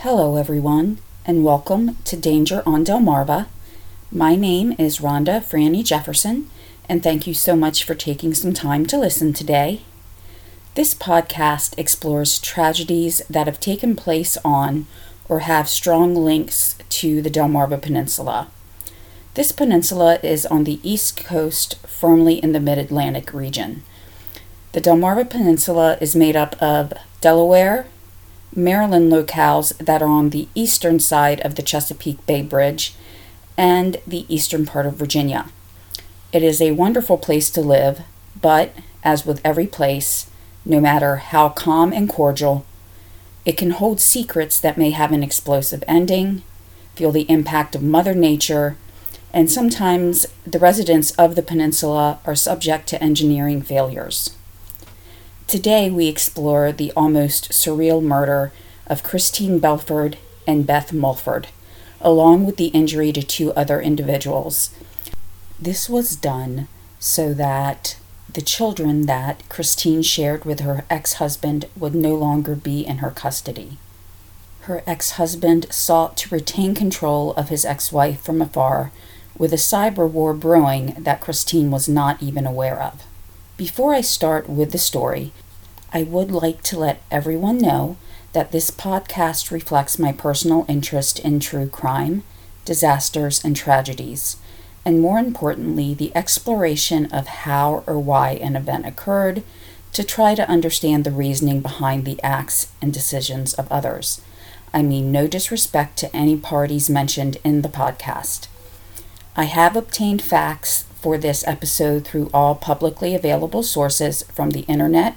Hello, everyone, and welcome to Danger on Delmarva. My name is Rhonda Franny Jefferson, and thank you so much for taking some time to listen today. This podcast explores tragedies that have taken place on or have strong links to the Delmarva Peninsula. This peninsula is on the east coast, firmly in the mid Atlantic region. The Delmarva Peninsula is made up of Delaware, Maryland locales that are on the eastern side of the Chesapeake Bay Bridge, and the eastern part of Virginia. It is a wonderful place to live, but as with every place, no matter how calm and cordial, it can hold secrets that may have an explosive ending, feel the impact of Mother Nature, and sometimes the residents of the peninsula are subject to engineering failures. Today, we explore the almost surreal murder of Christine Belford and Beth Mulford, along with the injury to two other individuals. This was done so that the children that Christine shared with her ex husband would no longer be in her custody. Her ex husband sought to retain control of his ex wife from afar, with a cyber war brewing that Christine was not even aware of. Before I start with the story, I would like to let everyone know that this podcast reflects my personal interest in true crime, disasters, and tragedies, and more importantly, the exploration of how or why an event occurred to try to understand the reasoning behind the acts and decisions of others. I mean no disrespect to any parties mentioned in the podcast. I have obtained facts for this episode through all publicly available sources from the internet,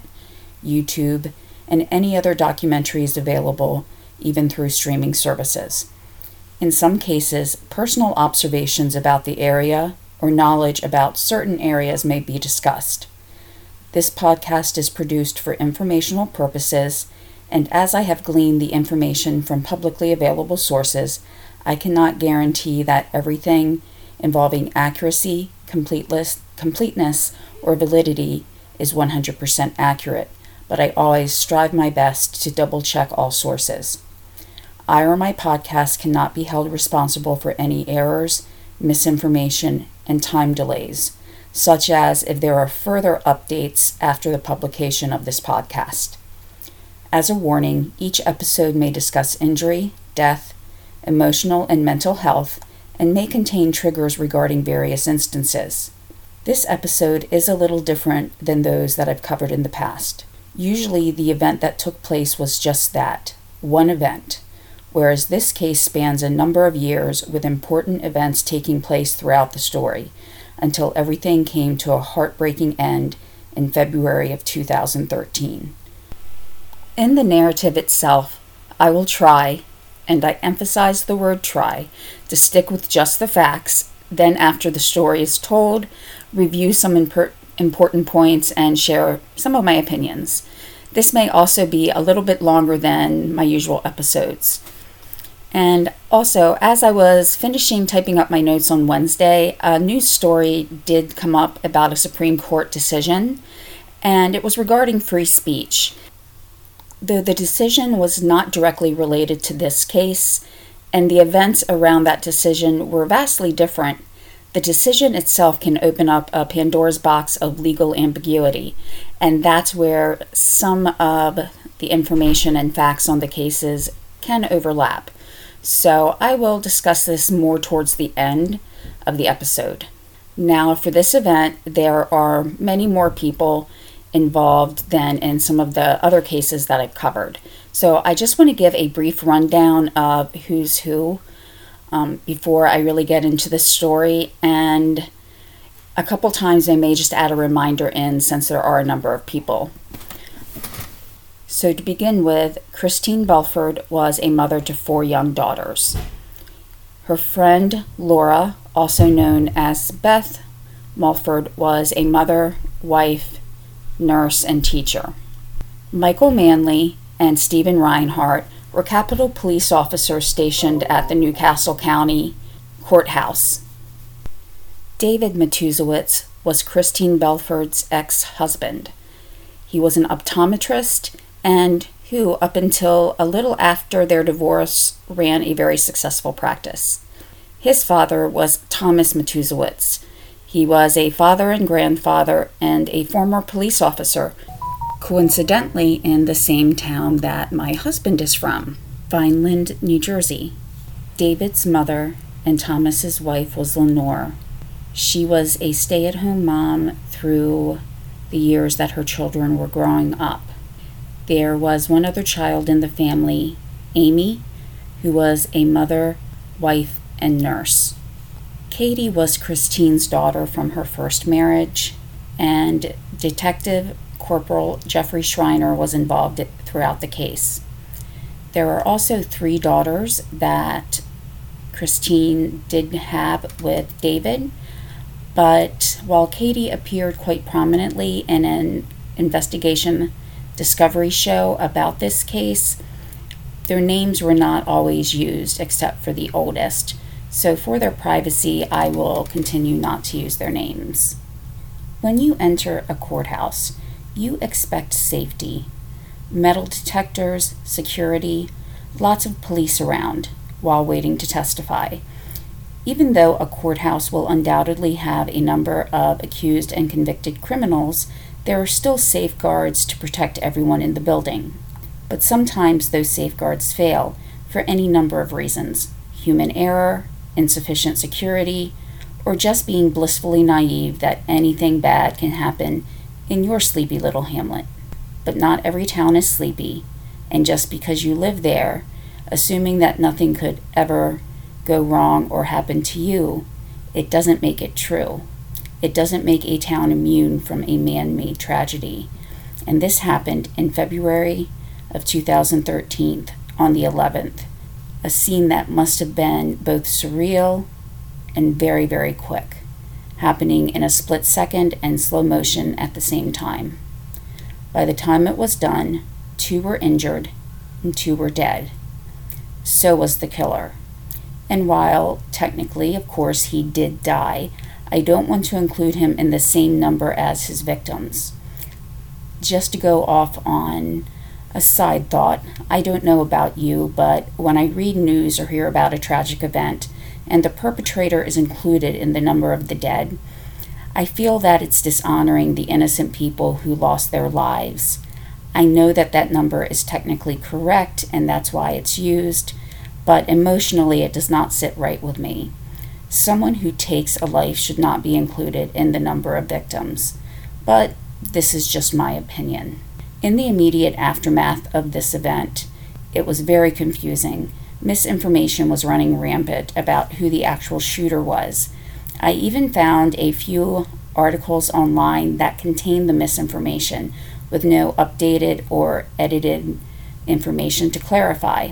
YouTube, and any other documentaries available, even through streaming services. In some cases, personal observations about the area or knowledge about certain areas may be discussed. This podcast is produced for informational purposes, and as I have gleaned the information from publicly available sources, I cannot guarantee that everything involving accuracy, completeness, completeness or validity is 100% accurate, but I always strive my best to double check all sources. I or my podcast cannot be held responsible for any errors, misinformation, and time delays, such as if there are further updates after the publication of this podcast. As a warning, each episode may discuss injury, death, emotional and mental health, and may contain triggers regarding various instances. This episode is a little different than those that I've covered in the past. Usually, the event that took place was just that one event, whereas this case spans a number of years with important events taking place throughout the story until everything came to a heartbreaking end in February of 2013. In the narrative itself, I will try, and I emphasize the word try, to stick with just the facts. Then, after the story is told, review some imper- important points and share some of my opinions. This may also be a little bit longer than my usual episodes. And also, as I was finishing typing up my notes on Wednesday, a news story did come up about a Supreme Court decision, and it was regarding free speech. Though the decision was not directly related to this case, and the events around that decision were vastly different, the decision itself can open up a Pandora's box of legal ambiguity, and that's where some of the information and facts on the cases can overlap. So I will discuss this more towards the end of the episode. Now, for this event, there are many more people involved than in some of the other cases that I've covered. So I just want to give a brief rundown of who's who um, before I really get into the story. And a couple times I may just add a reminder in since there are a number of people. So, to begin with, Christine Belford was a mother to four young daughters. Her friend Laura, also known as Beth Mulford, was a mother, wife, nurse, and teacher. Michael Manley and Stephen Reinhardt were Capitol police officers stationed at the New Castle County Courthouse. David Matusiewicz was Christine Belford's ex husband. He was an optometrist and who, up until a little after their divorce, ran a very successful practice. His father was Thomas Matusiewicz. He was a father and grandfather and a former police officer, coincidentally in the same town that my husband is from, Vineland, New Jersey. David's mother and Thomas's wife was Lenore. She was a stay at home mom through the years that her children were growing up. There was one other child in the family, Amy, who was a mother, wife, and nurse. Katie was Christine's daughter from her first marriage, and Detective Corporal Jeffrey Schreiner was involved throughout the case. There are also three daughters that Christine did have with David, but while Katie appeared quite prominently in an investigation discovery show about this case, their names were not always used except for the oldest. So, for their privacy, I will continue not to use their names. When you enter a courthouse, you expect safety metal detectors, security, lots of police around while waiting to testify. Even though a courthouse will undoubtedly have a number of accused and convicted criminals, there are still safeguards to protect everyone in the building. But sometimes those safeguards fail for any number of reasons human error, insufficient security, or just being blissfully naive that anything bad can happen in your sleepy little hamlet. But not every town is sleepy, and just because you live there, assuming that nothing could ever go wrong or happen to you, it doesn't make it true. It doesn't make a town immune from a man made tragedy. And this happened in February of 2013 on the 11th, a scene that must have been both surreal and very, very quick, happening in a split second and slow motion at the same time. By the time it was done, two were injured and two were dead. So was the killer. And while technically, of course, he did die, I don't want to include him in the same number as his victims. Just to go off on a side thought, I don't know about you, but when I read news or hear about a tragic event and the perpetrator is included in the number of the dead, I feel that it's dishonoring the innocent people who lost their lives. I know that that number is technically correct and that's why it's used, but emotionally it does not sit right with me. Someone who takes a life should not be included in the number of victims, but this is just my opinion. In the immediate aftermath of this event, it was very confusing. Misinformation was running rampant about who the actual shooter was. I even found a few articles online that contained the misinformation with no updated or edited information to clarify.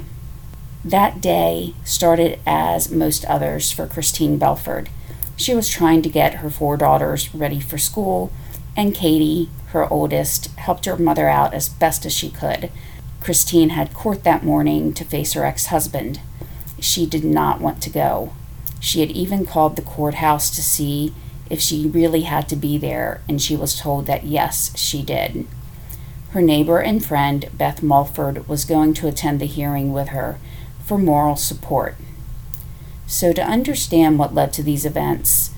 That day started as most others for Christine Belford. She was trying to get her four daughters ready for school, and Katie, her oldest, helped her mother out as best as she could. Christine had court that morning to face her ex husband. She did not want to go. She had even called the courthouse to see if she really had to be there, and she was told that yes, she did. Her neighbor and friend, Beth Mulford, was going to attend the hearing with her for moral support. So, to understand what led to these events,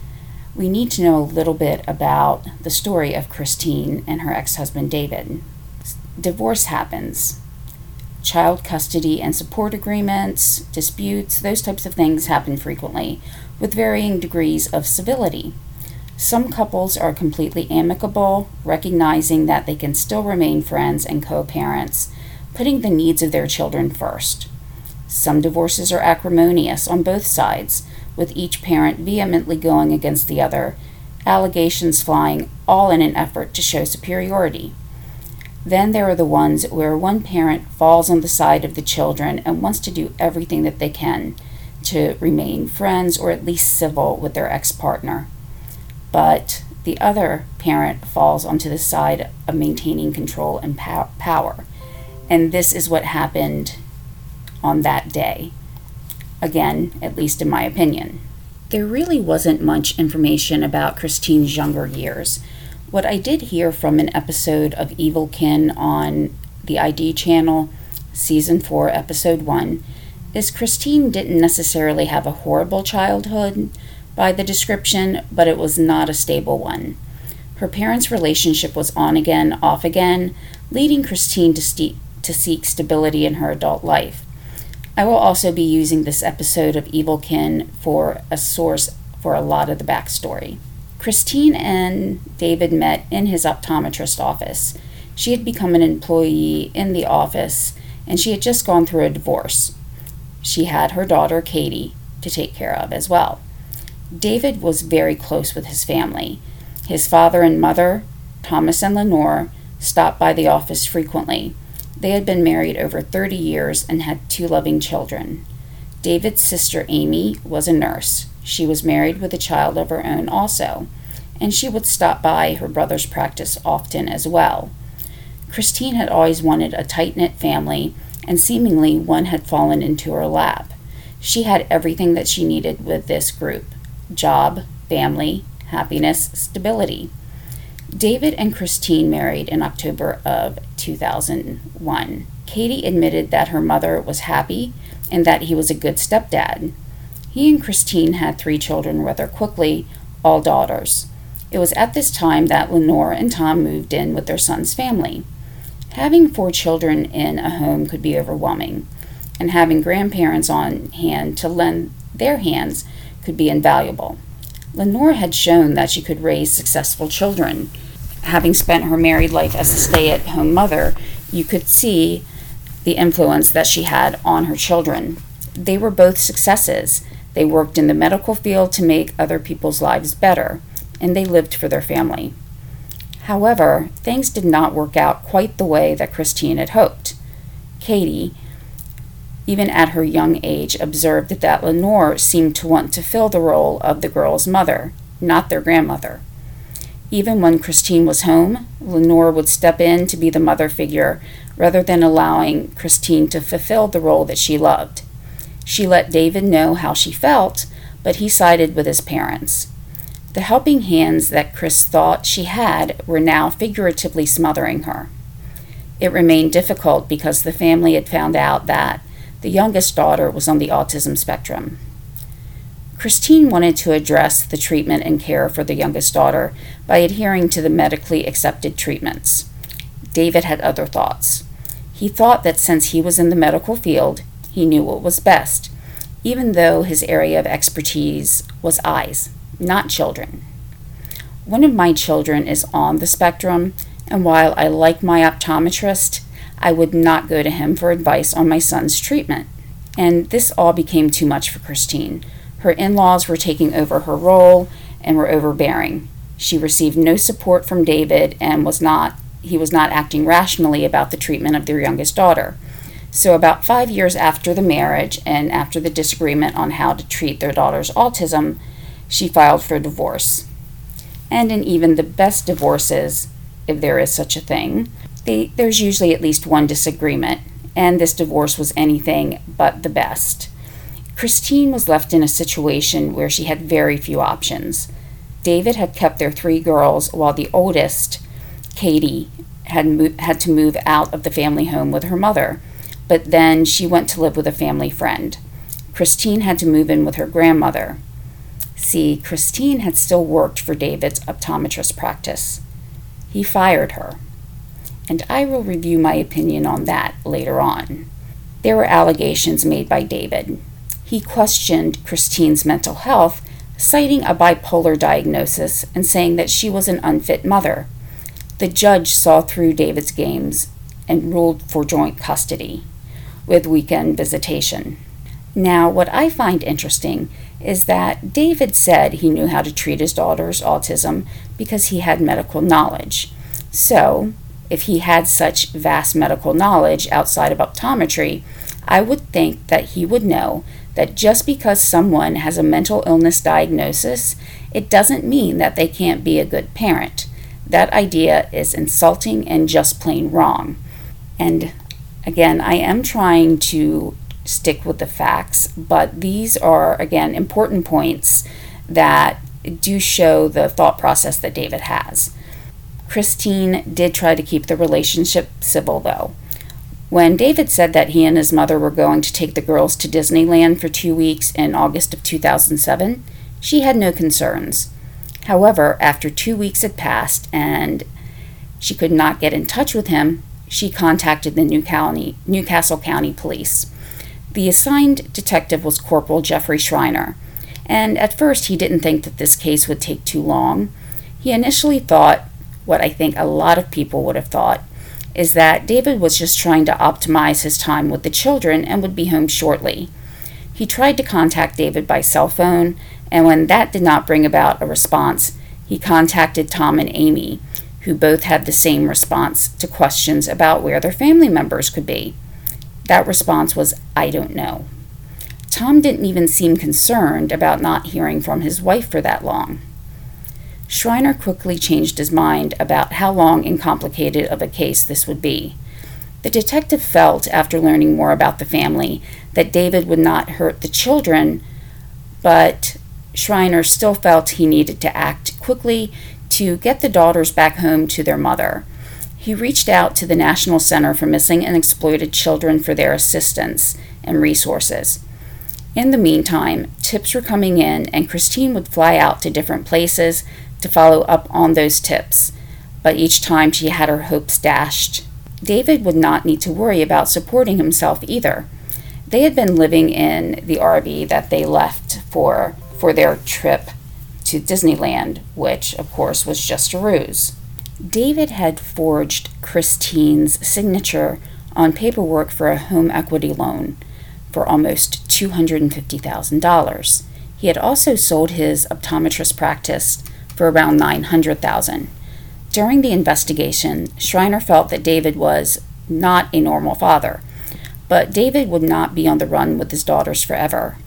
we need to know a little bit about the story of Christine and her ex husband David. Divorce happens. Child custody and support agreements, disputes, those types of things happen frequently with varying degrees of civility. Some couples are completely amicable, recognizing that they can still remain friends and co parents, putting the needs of their children first. Some divorces are acrimonious on both sides, with each parent vehemently going against the other, allegations flying all in an effort to show superiority. Then there are the ones where one parent falls on the side of the children and wants to do everything that they can to remain friends or at least civil with their ex partner. But the other parent falls onto the side of maintaining control and power. And this is what happened on that day. Again, at least in my opinion. There really wasn't much information about Christine's younger years. What I did hear from an episode of Evil Kin on the ID channel, season 4, episode 1, is Christine didn't necessarily have a horrible childhood by the description, but it was not a stable one. Her parents' relationship was on again, off again, leading Christine to, st- to seek stability in her adult life. I will also be using this episode of Evil Kin for a source for a lot of the backstory. Christine and David met in his optometrist office. She had become an employee in the office and she had just gone through a divorce. She had her daughter, Katie, to take care of as well. David was very close with his family. His father and mother, Thomas and Lenore, stopped by the office frequently. They had been married over 30 years and had two loving children. David's sister, Amy, was a nurse. She was married with a child of her own also, and she would stop by her brother's practice often as well. Christine had always wanted a tight knit family, and seemingly one had fallen into her lap. She had everything that she needed with this group job, family, happiness, stability. David and Christine married in October of 2001. Katie admitted that her mother was happy and that he was a good stepdad. He and Christine had three children rather quickly, all daughters. It was at this time that Lenore and Tom moved in with their son's family. Having four children in a home could be overwhelming, and having grandparents on hand to lend their hands could be invaluable. Lenore had shown that she could raise successful children. Having spent her married life as a stay at home mother, you could see the influence that she had on her children. They were both successes. They worked in the medical field to make other people's lives better, and they lived for their family. However, things did not work out quite the way that Christine had hoped. Katie, even at her young age, observed that Lenore seemed to want to fill the role of the girl's mother, not their grandmother. Even when Christine was home, Lenore would step in to be the mother figure rather than allowing Christine to fulfill the role that she loved. She let David know how she felt, but he sided with his parents. The helping hands that Chris thought she had were now figuratively smothering her. It remained difficult because the family had found out that the youngest daughter was on the autism spectrum. Christine wanted to address the treatment and care for the youngest daughter by adhering to the medically accepted treatments. David had other thoughts. He thought that since he was in the medical field, he knew what was best, even though his area of expertise was eyes, not children. One of my children is on the spectrum, and while I like my optometrist, I would not go to him for advice on my son's treatment. And this all became too much for Christine. Her in laws were taking over her role and were overbearing. She received no support from David and was not he was not acting rationally about the treatment of their youngest daughter. So about 5 years after the marriage and after the disagreement on how to treat their daughter's autism, she filed for divorce. And in even the best divorces, if there is such a thing, they, there's usually at least one disagreement, and this divorce was anything but the best. Christine was left in a situation where she had very few options. David had kept their three girls, while the oldest, Katie, had, mo- had to move out of the family home with her mother, but then she went to live with a family friend. Christine had to move in with her grandmother. See, Christine had still worked for David's optometrist practice. He fired her and I will review my opinion on that later on. There were allegations made by David. He questioned Christine's mental health, citing a bipolar diagnosis and saying that she was an unfit mother. The judge saw through David's games and ruled for joint custody with weekend visitation. Now, what I find interesting is that David said he knew how to treat his daughter's autism because he had medical knowledge. So, if he had such vast medical knowledge outside of optometry, I would think that he would know that just because someone has a mental illness diagnosis, it doesn't mean that they can't be a good parent. That idea is insulting and just plain wrong. And again, I am trying to stick with the facts, but these are, again, important points that do show the thought process that David has. Christine did try to keep the relationship civil, though. When David said that he and his mother were going to take the girls to Disneyland for two weeks in August of 2007, she had no concerns. However, after two weeks had passed and she could not get in touch with him, she contacted the New County, New Castle County Police. The assigned detective was Corporal Jeffrey Schreiner, and at first he didn't think that this case would take too long. He initially thought what I think a lot of people would have thought is that David was just trying to optimize his time with the children and would be home shortly. He tried to contact David by cell phone, and when that did not bring about a response, he contacted Tom and Amy, who both had the same response to questions about where their family members could be. That response was, I don't know. Tom didn't even seem concerned about not hearing from his wife for that long. Schreiner quickly changed his mind about how long and complicated of a case this would be. The detective felt, after learning more about the family, that David would not hurt the children, but Schreiner still felt he needed to act quickly to get the daughters back home to their mother. He reached out to the National Center for Missing and Exploited Children for their assistance and resources. In the meantime, tips were coming in, and Christine would fly out to different places to follow up on those tips, but each time she had her hopes dashed. David would not need to worry about supporting himself either. They had been living in the RV that they left for for their trip to Disneyland, which of course was just a ruse. David had forged Christine's signature on paperwork for a home equity loan for almost $250,000. He had also sold his optometrist practice for around 900,000. During the investigation, Schreiner felt that David was not a normal father, but David would not be on the run with his daughters forever.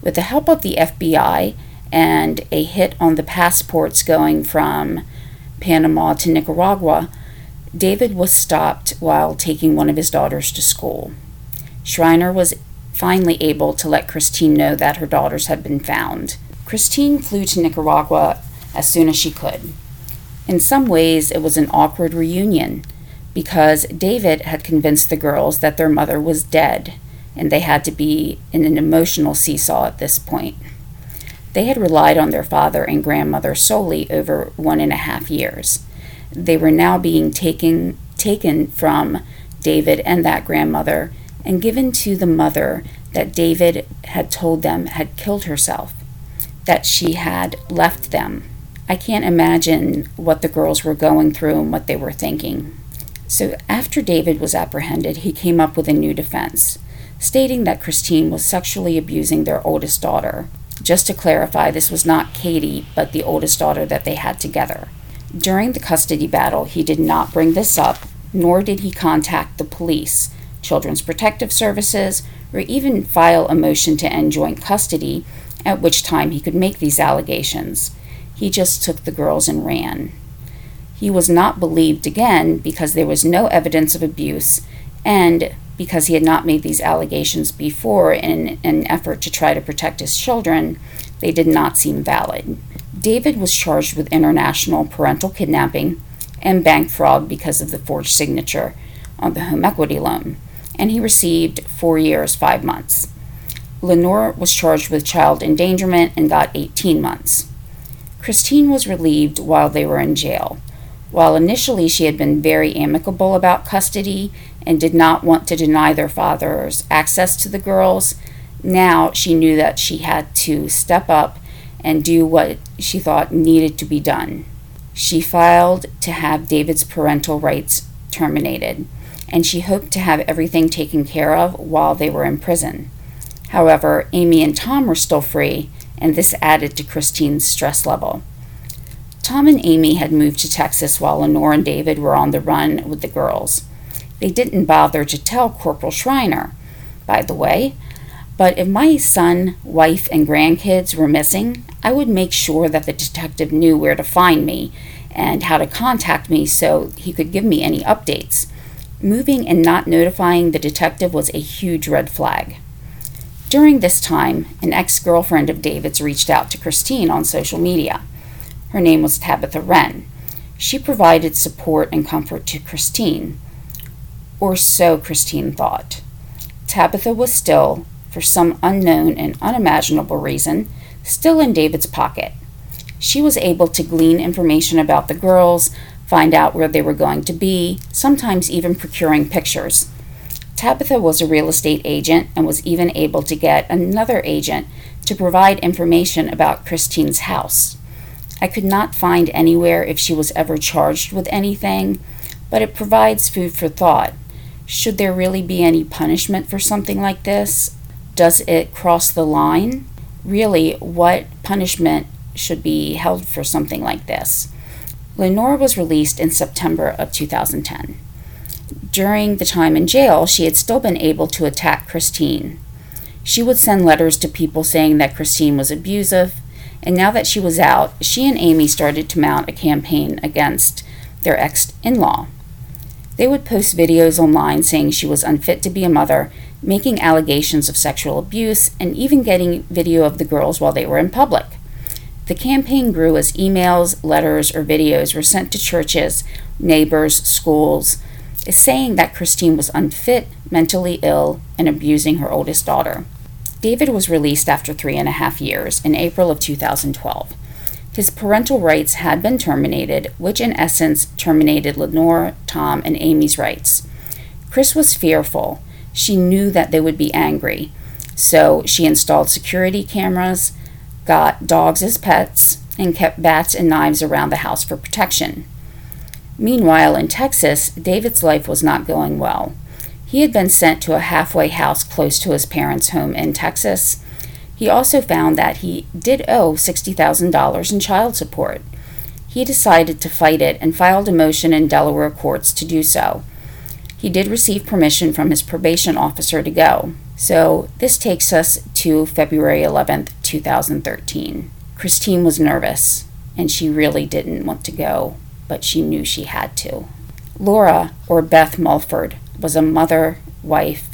With the help of the FBI and a hit on the passports going from Panama to Nicaragua, David was stopped while taking one of his daughters to school. Schreiner was finally able to let Christine know that her daughters had been found. Christine flew to Nicaragua as soon as she could. In some ways, it was an awkward reunion because David had convinced the girls that their mother was dead and they had to be in an emotional seesaw at this point. They had relied on their father and grandmother solely over one and a half years. They were now being taken, taken from David and that grandmother and given to the mother that David had told them had killed herself, that she had left them I can't imagine what the girls were going through and what they were thinking. So, after David was apprehended, he came up with a new defense, stating that Christine was sexually abusing their oldest daughter. Just to clarify, this was not Katie, but the oldest daughter that they had together. During the custody battle, he did not bring this up, nor did he contact the police, Children's Protective Services, or even file a motion to end joint custody, at which time he could make these allegations. He just took the girls and ran. He was not believed again because there was no evidence of abuse and because he had not made these allegations before in an effort to try to protect his children, they did not seem valid. David was charged with international parental kidnapping and bank fraud because of the forged signature on the home equity loan, and he received four years, five months. Lenore was charged with child endangerment and got 18 months. Christine was relieved while they were in jail. While initially she had been very amicable about custody and did not want to deny their fathers access to the girls, now she knew that she had to step up and do what she thought needed to be done. She filed to have David's parental rights terminated, and she hoped to have everything taken care of while they were in prison. However, Amy and Tom were still free, and this added to Christine's stress level. Tom and Amy had moved to Texas while Lenore and David were on the run with the girls. They didn't bother to tell Corporal Schreiner, by the way, but if my son, wife, and grandkids were missing, I would make sure that the detective knew where to find me and how to contact me so he could give me any updates. Moving and not notifying the detective was a huge red flag. During this time, an ex girlfriend of David's reached out to Christine on social media. Her name was Tabitha Wren. She provided support and comfort to Christine. Or so Christine thought. Tabitha was still, for some unknown and unimaginable reason, still in David's pocket. She was able to glean information about the girls, find out where they were going to be, sometimes even procuring pictures. Tabitha was a real estate agent and was even able to get another agent to provide information about Christine's house. I could not find anywhere if she was ever charged with anything, but it provides food for thought. Should there really be any punishment for something like this? Does it cross the line? Really, what punishment should be held for something like this? Lenore was released in September of 2010. During the time in jail, she had still been able to attack Christine. She would send letters to people saying that Christine was abusive, and now that she was out, she and Amy started to mount a campaign against their ex in law. They would post videos online saying she was unfit to be a mother, making allegations of sexual abuse, and even getting video of the girls while they were in public. The campaign grew as emails, letters, or videos were sent to churches, neighbors, schools, saying that Christine was unfit, mentally ill, and abusing her oldest daughter. David was released after three and a half years in April of 2012. His parental rights had been terminated, which in essence terminated Lenore, Tom, and Amy's rights. Chris was fearful. She knew that they would be angry, so she installed security cameras, got dogs as pets, and kept bats and knives around the house for protection. Meanwhile, in Texas, David's life was not going well. He had been sent to a halfway house close to his parents' home in Texas. He also found that he did owe $60,000 in child support. He decided to fight it and filed a motion in Delaware courts to do so. He did receive permission from his probation officer to go. So this takes us to February 11th, 2013. Christine was nervous, and she really didn't want to go, but she knew she had to. Laura, or Beth Mulford, was a mother, wife,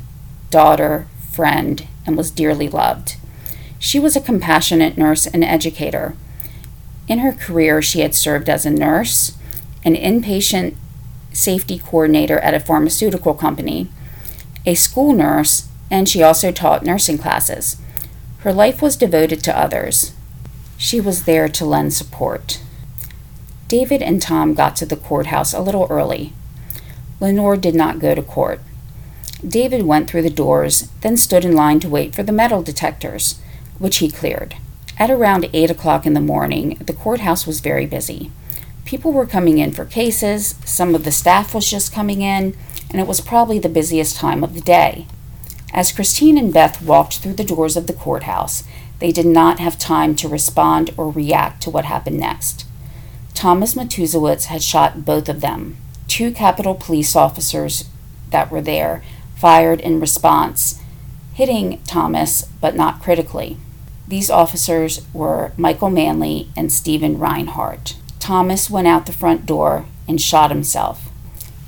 daughter, friend, and was dearly loved. She was a compassionate nurse and educator. In her career, she had served as a nurse, an inpatient safety coordinator at a pharmaceutical company, a school nurse, and she also taught nursing classes. Her life was devoted to others. She was there to lend support. David and Tom got to the courthouse a little early. Lenore did not go to court. David went through the doors, then stood in line to wait for the metal detectors, which he cleared. At around 8 o'clock in the morning, the courthouse was very busy. People were coming in for cases, some of the staff was just coming in, and it was probably the busiest time of the day. As Christine and Beth walked through the doors of the courthouse, they did not have time to respond or react to what happened next. Thomas Matusiewicz had shot both of them two Capitol police officers that were there fired in response, hitting Thomas but not critically. These officers were Michael Manley and Stephen Reinhardt. Thomas went out the front door and shot himself.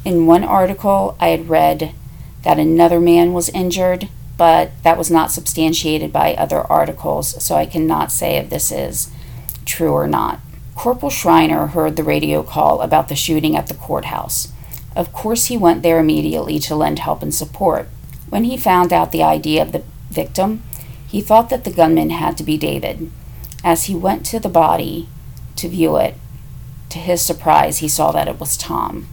In one article, I had read that another man was injured, but that was not substantiated by other articles, so I cannot say if this is true or not. Corporal Schreiner heard the radio call about the shooting at the courthouse. Of course, he went there immediately to lend help and support. When he found out the ID of the victim, he thought that the gunman had to be David. As he went to the body to view it, to his surprise, he saw that it was Tom.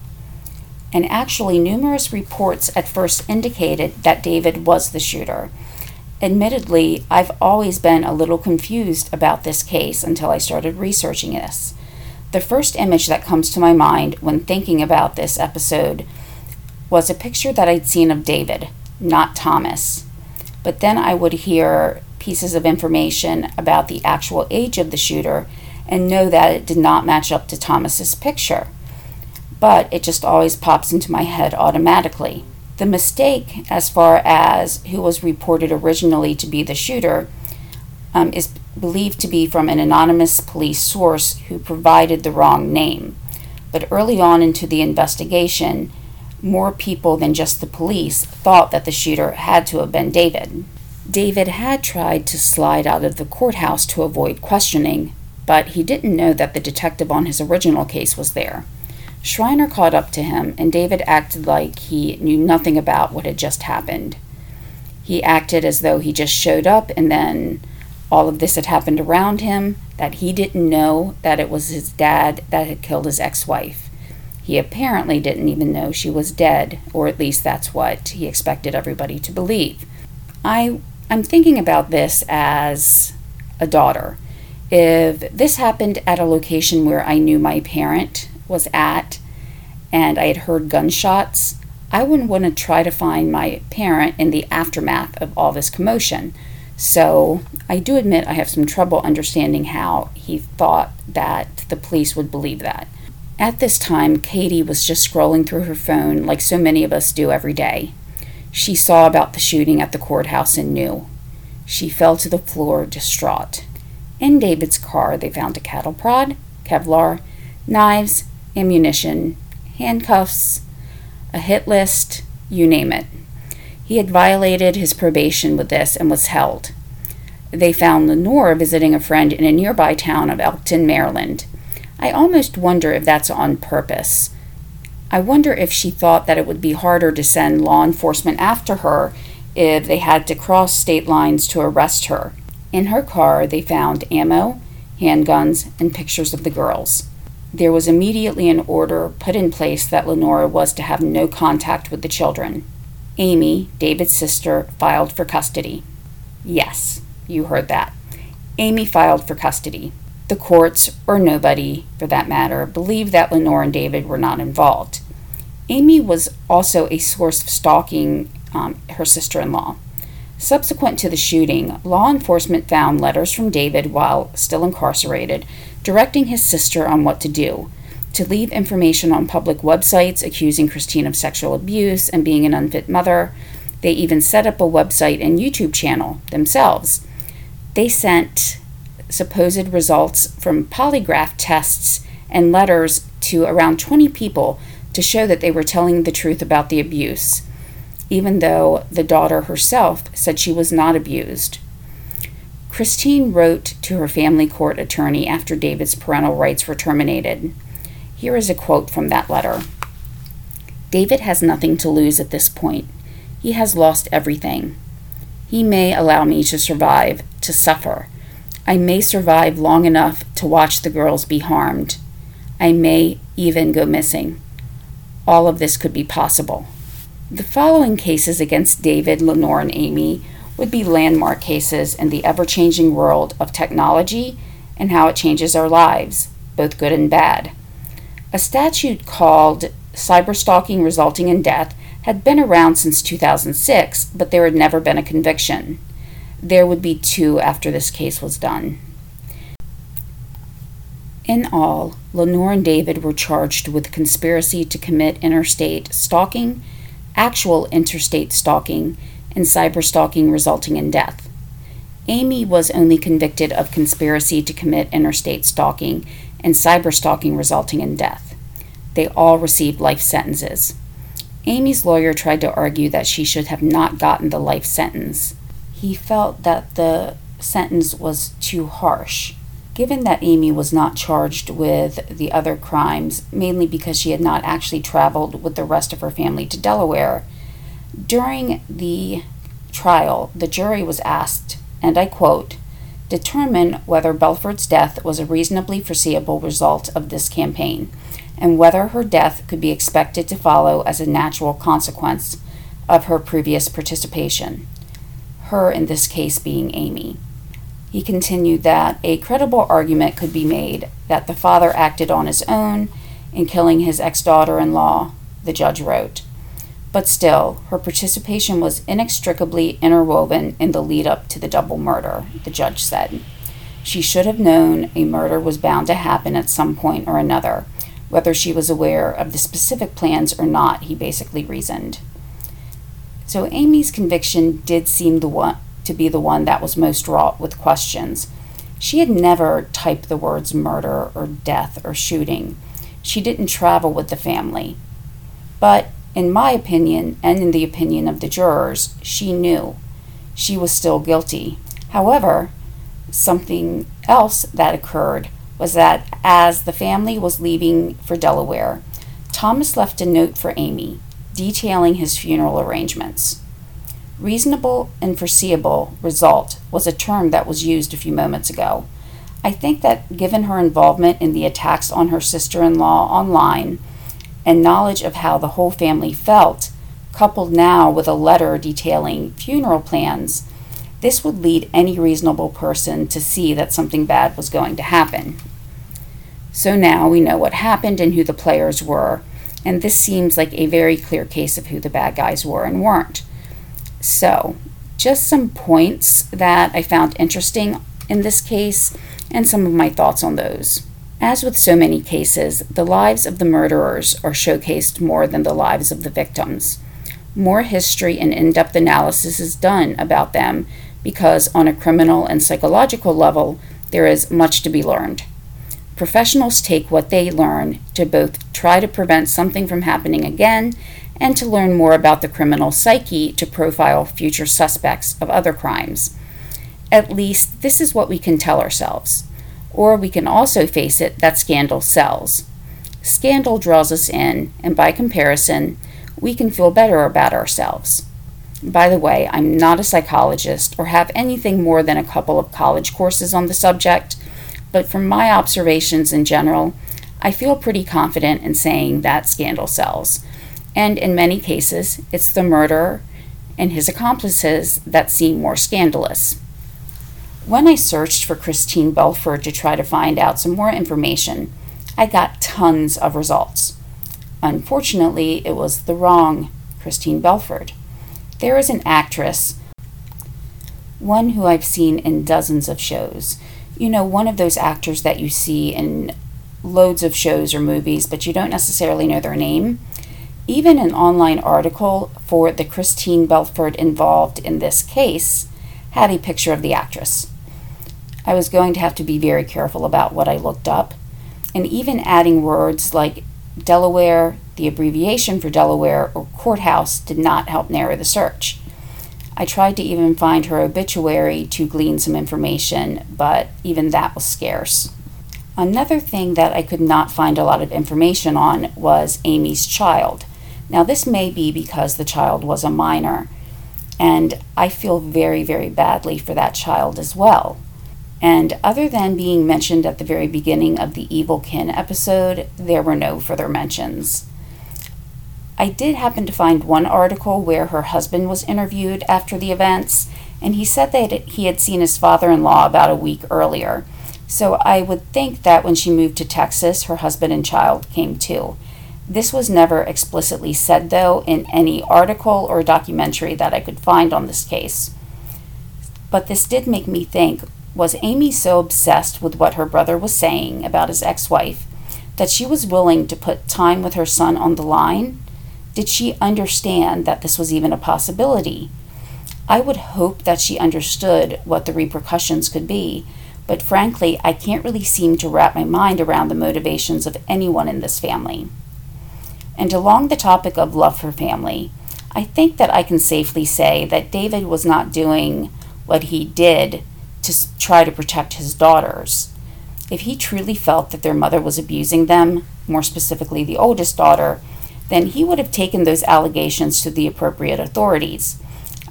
And actually, numerous reports at first indicated that David was the shooter. Admittedly, I've always been a little confused about this case until I started researching this. The first image that comes to my mind when thinking about this episode was a picture that I'd seen of David, not Thomas. But then I would hear pieces of information about the actual age of the shooter and know that it did not match up to Thomas's picture. But it just always pops into my head automatically. The mistake, as far as who was reported originally to be the shooter, um, is believed to be from an anonymous police source who provided the wrong name. But early on into the investigation, more people than just the police thought that the shooter had to have been David. David had tried to slide out of the courthouse to avoid questioning, but he didn't know that the detective on his original case was there. Schreiner caught up to him, and David acted like he knew nothing about what had just happened. He acted as though he just showed up and then all of this had happened around him, that he didn't know that it was his dad that had killed his ex wife. He apparently didn't even know she was dead, or at least that's what he expected everybody to believe. I, I'm thinking about this as a daughter. If this happened at a location where I knew my parent was at and I had heard gunshots, I wouldn't want to try to find my parent in the aftermath of all this commotion. So I do admit I have some trouble understanding how he thought that the police would believe that. At this time, Katie was just scrolling through her phone like so many of us do every day. She saw about the shooting at the courthouse and knew. She fell to the floor distraught. In David's car, they found a cattle prod, Kevlar, knives, ammunition, handcuffs, a hit list, you name it. He had violated his probation with this and was held. They found Lenore visiting a friend in a nearby town of Elkton, Maryland. I almost wonder if that's on purpose. I wonder if she thought that it would be harder to send law enforcement after her if they had to cross state lines to arrest her. In her car, they found ammo, handguns, and pictures of the girls. There was immediately an order put in place that Lenora was to have no contact with the children. Amy, David's sister, filed for custody. Yes, you heard that. Amy filed for custody. The courts, or nobody for that matter, believed that Lenore and David were not involved. Amy was also a source of stalking um, her sister in law. Subsequent to the shooting, law enforcement found letters from David while still incarcerated directing his sister on what to do to leave information on public websites accusing Christine of sexual abuse and being an unfit mother. They even set up a website and YouTube channel themselves. They sent supposed results from polygraph tests and letters to around 20 people to show that they were telling the truth about the abuse, even though the daughter herself said she was not abused. Christine wrote to her family court attorney after David's parental rights were terminated. Here is a quote from that letter David has nothing to lose at this point. He has lost everything. He may allow me to survive, to suffer. I may survive long enough to watch the girls be harmed. I may even go missing. All of this could be possible. The following cases against David, Lenore, and Amy would be landmark cases in the ever changing world of technology and how it changes our lives, both good and bad. A statute called cyberstalking resulting in death had been around since 2006, but there had never been a conviction. There would be two after this case was done. In all, Lenore and David were charged with conspiracy to commit interstate stalking, actual interstate stalking, and cyberstalking resulting in death. Amy was only convicted of conspiracy to commit interstate stalking and cyberstalking resulting in death. They all received life sentences. Amy's lawyer tried to argue that she should have not gotten the life sentence. He felt that the sentence was too harsh. Given that Amy was not charged with the other crimes, mainly because she had not actually traveled with the rest of her family to Delaware, during the trial, the jury was asked, and I quote, determine whether Belford's death was a reasonably foreseeable result of this campaign, and whether her death could be expected to follow as a natural consequence of her previous participation, her in this case being Amy. He continued that a credible argument could be made that the father acted on his own in killing his ex daughter in law, the judge wrote. But still, her participation was inextricably interwoven in the lead up to the double murder, the judge said. She should have known a murder was bound to happen at some point or another, whether she was aware of the specific plans or not, he basically reasoned. So Amy's conviction did seem the one to be the one that was most wrought with questions. She had never typed the words murder or death or shooting. She didn't travel with the family. But in my opinion, and in the opinion of the jurors, she knew she was still guilty. However, something else that occurred was that as the family was leaving for Delaware, Thomas left a note for Amy detailing his funeral arrangements. Reasonable and foreseeable result was a term that was used a few moments ago. I think that given her involvement in the attacks on her sister in law online and knowledge of how the whole family felt, coupled now with a letter detailing funeral plans, this would lead any reasonable person to see that something bad was going to happen. So now we know what happened and who the players were, and this seems like a very clear case of who the bad guys were and weren't. So, just some points that I found interesting in this case and some of my thoughts on those. As with so many cases, the lives of the murderers are showcased more than the lives of the victims. More history and in depth analysis is done about them because, on a criminal and psychological level, there is much to be learned. Professionals take what they learn to both try to prevent something from happening again and to learn more about the criminal psyche to profile future suspects of other crimes. At least this is what we can tell ourselves. Or we can also face it that scandal sells. Scandal draws us in, and by comparison, we can feel better about ourselves. By the way, I'm not a psychologist or have anything more than a couple of college courses on the subject, but from my observations in general, I feel pretty confident in saying that scandal sells. And in many cases, it's the murderer and his accomplices that seem more scandalous. When I searched for Christine Belford to try to find out some more information, I got tons of results. Unfortunately, it was the wrong Christine Belford. There is an actress, one who I've seen in dozens of shows. You know, one of those actors that you see in loads of shows or movies, but you don't necessarily know their name. Even an online article for the Christine Belford involved in this case had a picture of the actress. I was going to have to be very careful about what I looked up, and even adding words like Delaware, the abbreviation for Delaware, or courthouse did not help narrow the search. I tried to even find her obituary to glean some information, but even that was scarce. Another thing that I could not find a lot of information on was Amy's child. Now, this may be because the child was a minor, and I feel very, very badly for that child as well. And other than being mentioned at the very beginning of the Evil Kin episode, there were no further mentions. I did happen to find one article where her husband was interviewed after the events, and he said that he had seen his father in law about a week earlier. So I would think that when she moved to Texas, her husband and child came too. This was never explicitly said, though, in any article or documentary that I could find on this case. But this did make me think was Amy so obsessed with what her brother was saying about his ex wife that she was willing to put time with her son on the line? Did she understand that this was even a possibility? I would hope that she understood what the repercussions could be, but frankly, I can't really seem to wrap my mind around the motivations of anyone in this family. And along the topic of love for family, I think that I can safely say that David was not doing what he did to try to protect his daughters. If he truly felt that their mother was abusing them, more specifically the oldest daughter, then he would have taken those allegations to the appropriate authorities.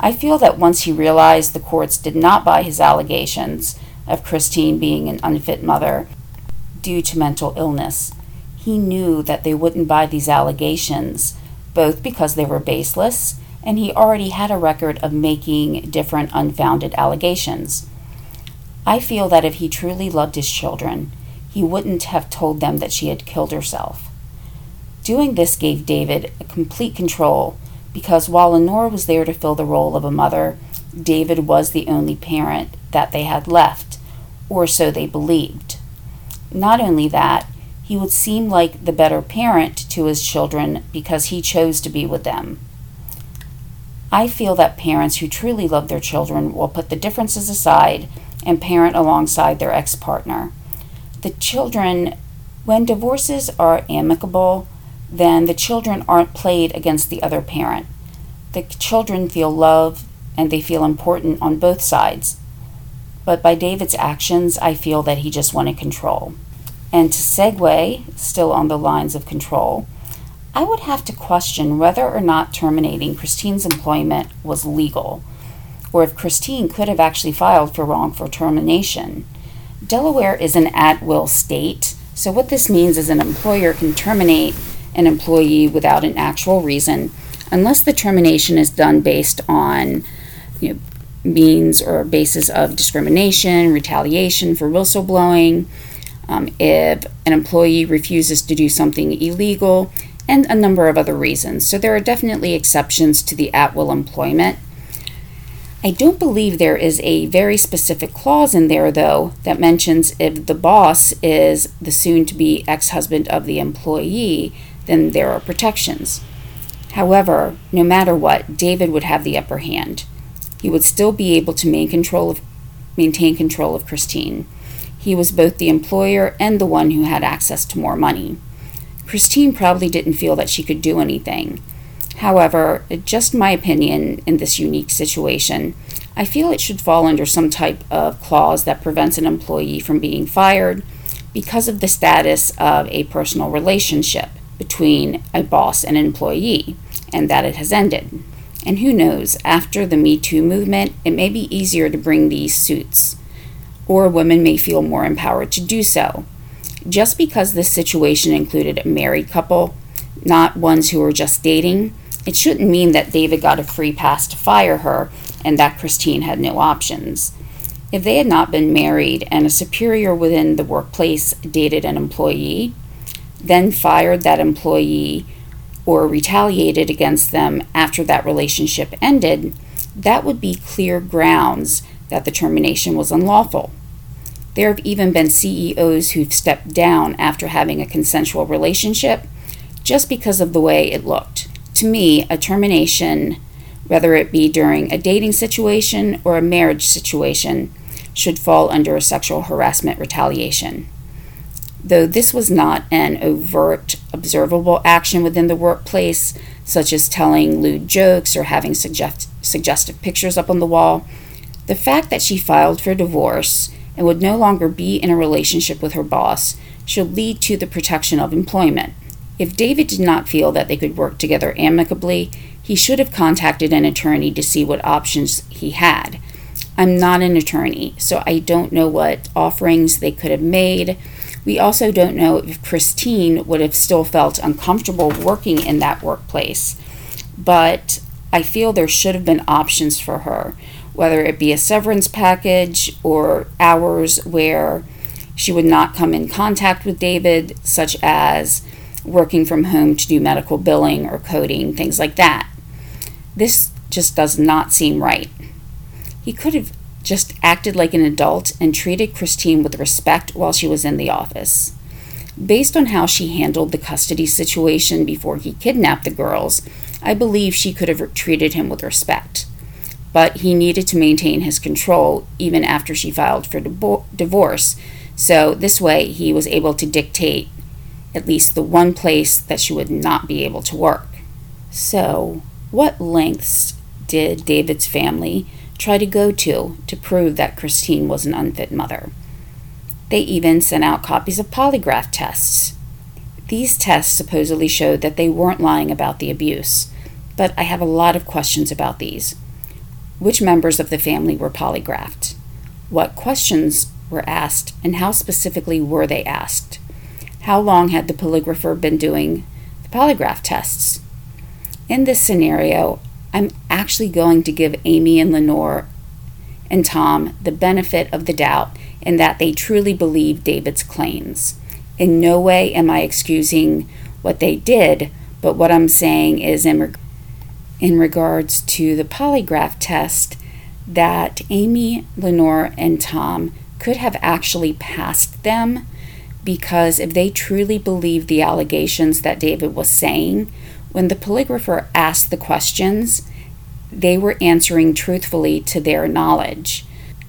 I feel that once he realized the courts did not buy his allegations of Christine being an unfit mother due to mental illness, he knew that they wouldn't buy these allegations, both because they were baseless and he already had a record of making different unfounded allegations. I feel that if he truly loved his children, he wouldn't have told them that she had killed herself. Doing this gave David a complete control because while Lenore was there to fill the role of a mother, David was the only parent that they had left, or so they believed. Not only that, he would seem like the better parent to his children because he chose to be with them. I feel that parents who truly love their children will put the differences aside and parent alongside their ex partner. The children, when divorces are amicable, then the children aren't played against the other parent. The children feel love and they feel important on both sides. But by David's actions, I feel that he just wanted control. And to segue, still on the lines of control, I would have to question whether or not terminating Christine's employment was legal, or if Christine could have actually filed for wrongful termination. Delaware is an at will state, so what this means is an employer can terminate an employee without an actual reason unless the termination is done based on you know, means or basis of discrimination, retaliation for whistleblowing, um, if an employee refuses to do something illegal, and a number of other reasons. So there are definitely exceptions to the at will employment. I don't believe there is a very specific clause in there, though, that mentions if the boss is the soon to be ex husband of the employee, then there are protections. However, no matter what, David would have the upper hand. He would still be able to control of, maintain control of Christine. He was both the employer and the one who had access to more money. Christine probably didn't feel that she could do anything. However, just my opinion in this unique situation, I feel it should fall under some type of clause that prevents an employee from being fired because of the status of a personal relationship between a boss and an employee and that it has ended. And who knows, after the Me Too movement, it may be easier to bring these suits, or women may feel more empowered to do so. Just because this situation included a married couple, not ones who were just dating, it shouldn't mean that David got a free pass to fire her and that Christine had no options. If they had not been married and a superior within the workplace dated an employee, then fired that employee or retaliated against them after that relationship ended, that would be clear grounds that the termination was unlawful. There have even been CEOs who've stepped down after having a consensual relationship just because of the way it looked. To me, a termination, whether it be during a dating situation or a marriage situation, should fall under a sexual harassment retaliation. Though this was not an overt, observable action within the workplace, such as telling lewd jokes or having suggest- suggestive pictures up on the wall, the fact that she filed for divorce and would no longer be in a relationship with her boss should lead to the protection of employment. If David did not feel that they could work together amicably, he should have contacted an attorney to see what options he had. I'm not an attorney, so I don't know what offerings they could have made we also don't know if Christine would have still felt uncomfortable working in that workplace, but I feel there should have been options for her, whether it be a severance package or hours where she would not come in contact with David, such as working from home to do medical billing or coding, things like that. This just does not seem right. He could have just acted like an adult and treated Christine with respect while she was in the office. Based on how she handled the custody situation before he kidnapped the girls, I believe she could have treated him with respect. But he needed to maintain his control even after she filed for divorce, so this way he was able to dictate at least the one place that she would not be able to work. So, what lengths did David's family try to go to to prove that Christine was an unfit mother. They even sent out copies of polygraph tests. These tests supposedly showed that they weren't lying about the abuse, but I have a lot of questions about these. Which members of the family were polygraphed? What questions were asked, and how specifically were they asked? How long had the polygrapher been doing the polygraph tests? In this scenario, I'm actually going to give Amy and Lenore and Tom the benefit of the doubt in that they truly believe David's claims. In no way am I excusing what they did, but what I'm saying is in, reg- in regards to the polygraph test that Amy, Lenore, and Tom could have actually passed them because if they truly believed the allegations that David was saying, when the polygrapher asked the questions, they were answering truthfully to their knowledge.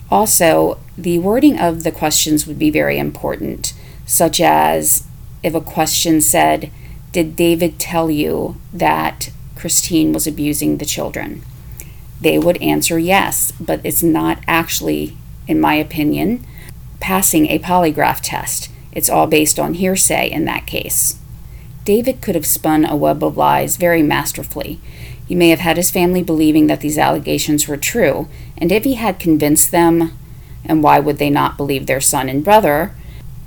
Also, the wording of the questions would be very important, such as if a question said, Did David tell you that Christine was abusing the children? They would answer yes, but it's not actually, in my opinion, passing a polygraph test. It's all based on hearsay in that case. David could have spun a web of lies very masterfully. He may have had his family believing that these allegations were true, and if he had convinced them, and why would they not believe their son and brother,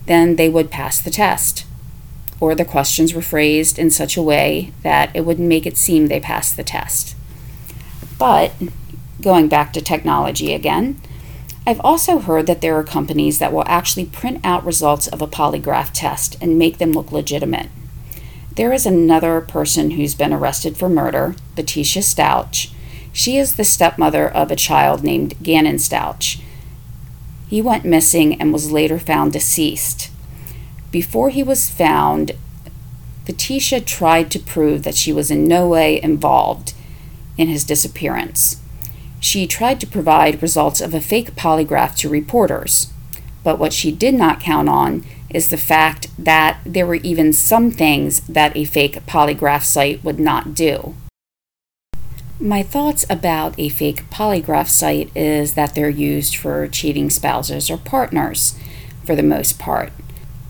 then they would pass the test. Or the questions were phrased in such a way that it wouldn't make it seem they passed the test. But, going back to technology again, I've also heard that there are companies that will actually print out results of a polygraph test and make them look legitimate. There is another person who's been arrested for murder, Letecia Stauch. She is the stepmother of a child named Gannon Stauch. He went missing and was later found deceased. Before he was found, Letecia tried to prove that she was in no way involved in his disappearance. She tried to provide results of a fake polygraph to reporters, but what she did not count on is the fact that there were even some things that a fake polygraph site would not do. My thoughts about a fake polygraph site is that they're used for cheating spouses or partners for the most part.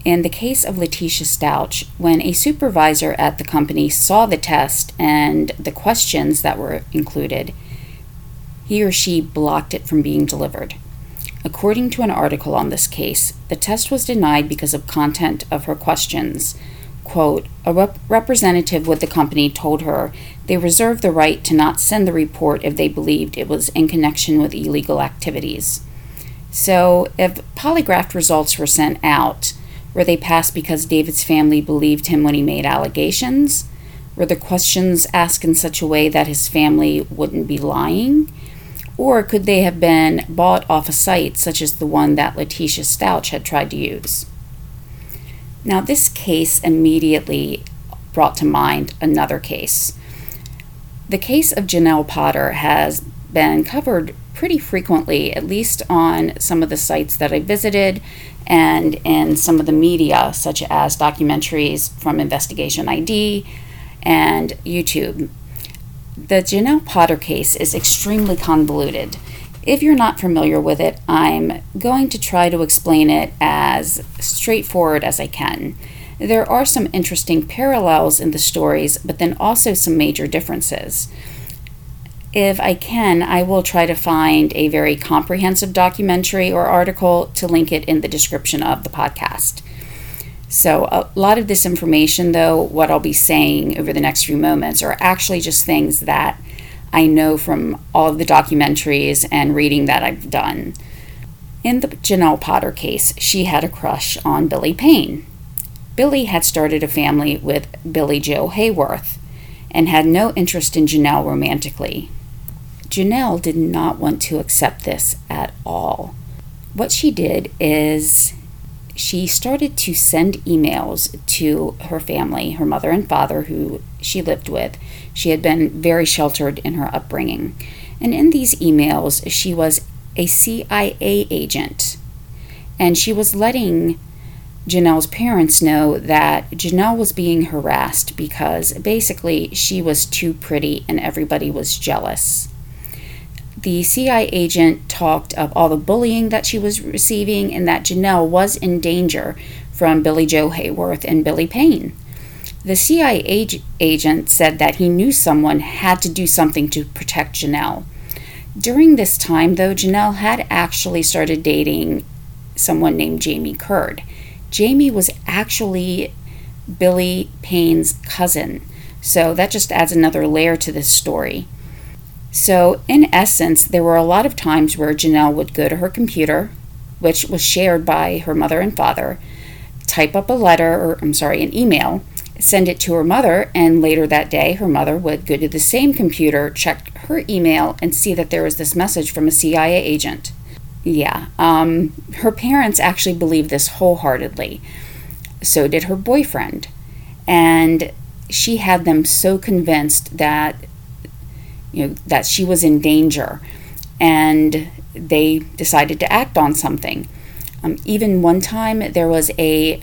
In the case of Letecia Stauch, when a supervisor at the company saw the test and the questions that were included, he or she blocked it from being delivered. According to an article on this case, the test was denied because of content of her questions. Quote, a rep- representative with the company told her they reserved the right to not send the report if they believed it was in connection with illegal activities. So, if polygraph results were sent out, were they passed because David's family believed him when he made allegations? Were the questions asked in such a way that his family wouldn't be lying? Or could they have been bought off a site such as the one that Letecia Stauch had tried to use? Now, this case immediately brought to mind another case. The case of Jenelle Potter has been covered pretty frequently, at least on some of the sites that I visited and in some of the media, such as documentaries from Investigation ID and YouTube. The Jenelle Potter case is extremely convoluted. If you're not familiar with it, I'm going to try to explain it as straightforward as I can. There are some interesting parallels in the stories, but then also some major differences. If I can, I will try to find a very comprehensive documentary or article to link it in the description of the podcast. So, a lot of this information, though, what I'll be saying over the next few moments, are actually just things that I know from all of the documentaries and reading that I've done. In the Jenelle Potter case, she had a crush on Billy Payne. Billy had started a family with Billy Joe Hayworth and had no interest in Jenelle romantically. Jenelle did not want to accept this at all. What she did is she started to send emails to her family, her mother and father, who she lived with. She had been very sheltered in her upbringing. And in these emails, she was a CIA agent. And she was letting Jenelle's parents know that Jenelle was being harassed because basically she was too pretty and everybody was jealous the CIA agent talked of all the bullying that she was receiving and that Jenelle was in danger from Billy Joe Hayworth and Billy Payne. The CIA ag- agent said that he knew someone had to do something to protect Jenelle. During this time, though, Jenelle had actually started dating someone named Jamie Curd. Jamie was actually Billy Payne's cousin, so that just adds another layer to this story. So, in essence, there were a lot of times where Jenelle would go to her computer, which was shared by her mother and father, type up a letter, or I'm sorry, an email, send it to her mother, and later that day, her mother would go to the same computer, check her email, and see that there was this message from a CIA agent. Yeah, um, her parents actually believed this wholeheartedly. So did her boyfriend. And she had them so convinced that you know that she was in danger, and they decided to act on something. Um, even one time there was a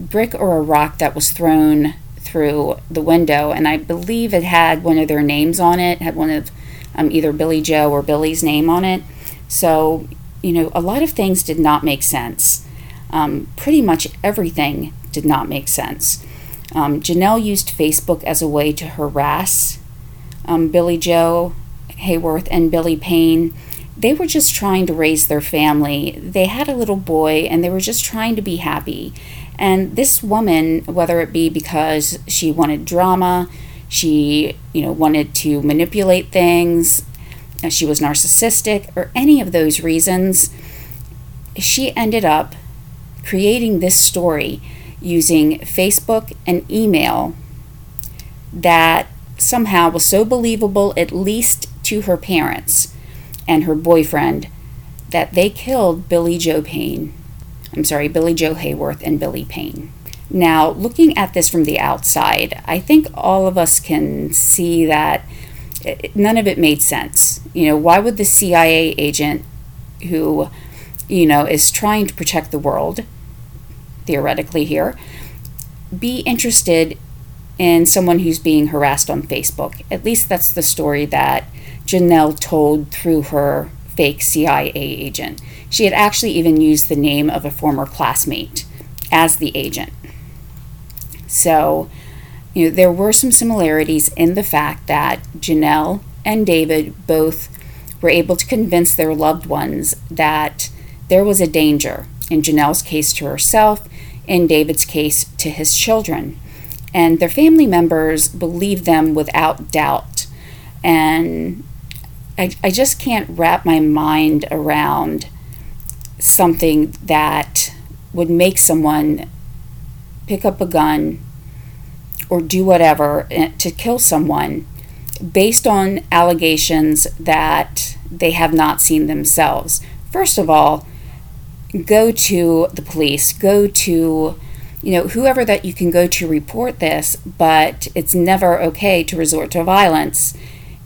brick or a rock that was thrown through the window, and I believe it had one of their names on it, had one of um, either Billy Joe or Billy's name on it. So, you know, a lot of things did not make sense. Um, pretty much everything did not make sense. Um, Jenelle used Facebook as a way to harass um, Billy Joe Hayworth and Billy Payne. They were just trying to raise their family. They had a little boy and they were just trying to be happy. And this woman, whether it be because she wanted drama, she, you know, wanted to manipulate things, uh, she was narcissistic, or any of those reasons, she ended up creating this story using Facebook and email that somehow was so believable, at least to her parents and her boyfriend, that they killed Billy Joe Payne. I'm sorry, Billy Joe Hayworth and Billy Payne. Now, looking at this from the outside, I think all of us can see that none of it made sense. You know, why would the CIA agent who, you know, is trying to protect the world, theoretically here, be interested in someone who's being harassed on Facebook? At least that's the story that Jenelle told through her fake CIA agent. She had actually even used the name of a former classmate as the agent. So, you know, there were some similarities in the fact that Jenelle and David both were able to convince their loved ones that there was a danger, in Jenelle's case to herself, in David's case to his children. And their family members believe them without doubt. And I, I just can't wrap my mind around something that would make someone pick up a gun or do whatever eh, to kill someone based on allegations that they have not seen themselves. First of all, go to the police, go to you know whoever that you can go to report this, but it's never okay to resort to violence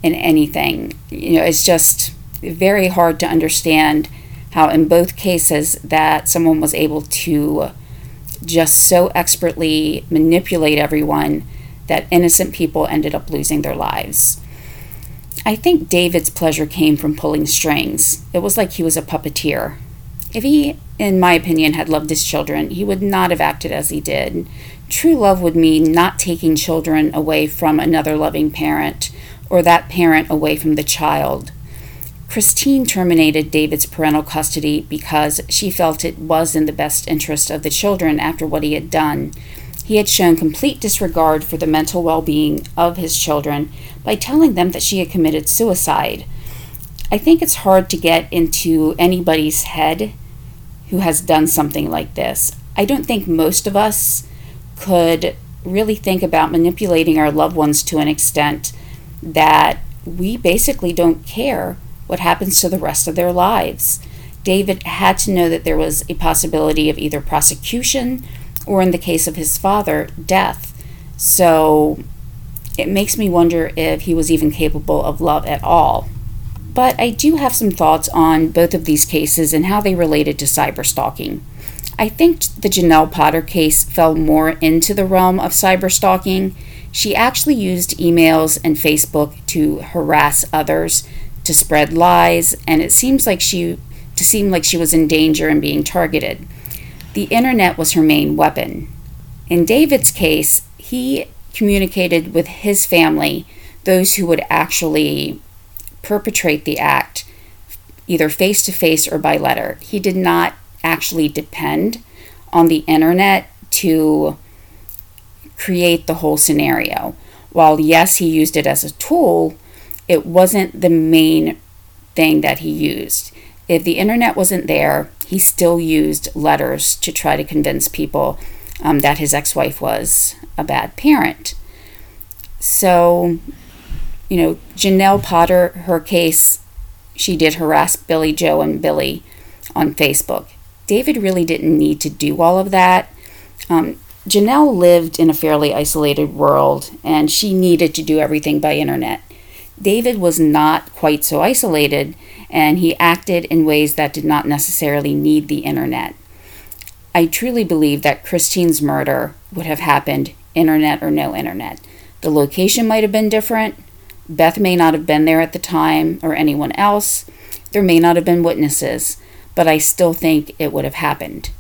in anything. You know, it's just very hard to understand how in both cases that someone was able to just so expertly manipulate everyone that innocent people ended up losing their lives. I think David's pleasure came from pulling strings. It was like he was a puppeteer. If he, in my opinion, had loved his children, he would not have acted as he did. True love would mean not taking children away from another loving parent or that parent away from the child. Christine terminated David's parental custody because she felt it was in the best interest of the children after what he had done. He had shown complete disregard for the mental well being of his children by telling them that she had committed suicide. I think it's hard to get into anybody's head who has done something like this. I don't think most of us could really think about manipulating our loved ones to an extent that we basically don't care what happens to the rest of their lives. David had to know that there was a possibility of either prosecution or, in the case of his father, death. So it makes me wonder if he was even capable of love at all. But I do have some thoughts on both of these cases and how they related to cyberstalking. I think the Jenelle Potter case fell more into the realm of cyberstalking. She actually used emails and Facebook to harass others to spread lies, and it seems like she to seem like she was in danger and being targeted. The internet was her main weapon. In David's case, he communicated with his family, those who would actually perpetrate the act, either face to face or by letter. He did not actually depend on the internet to create the whole scenario. While, yes, he used it as a tool, it wasn't the main thing that he used. If the internet wasn't there, he still used letters to try to convince people um, that his ex wife was a bad parent. So, you know, Jenelle Potter, her case, she did harass Billy Joe and Billy on Facebook. David really didn't need to do all of that. Um, Jenelle lived in a fairly isolated world and she needed to do everything by internet. David was not quite so isolated, and he acted in ways that did not necessarily need the internet. I truly believe that Christine's murder would have happened, internet or no internet. The location might have been different. Beth may not have been there at the time, or anyone else. There may not have been witnesses, but I still think it would have happened.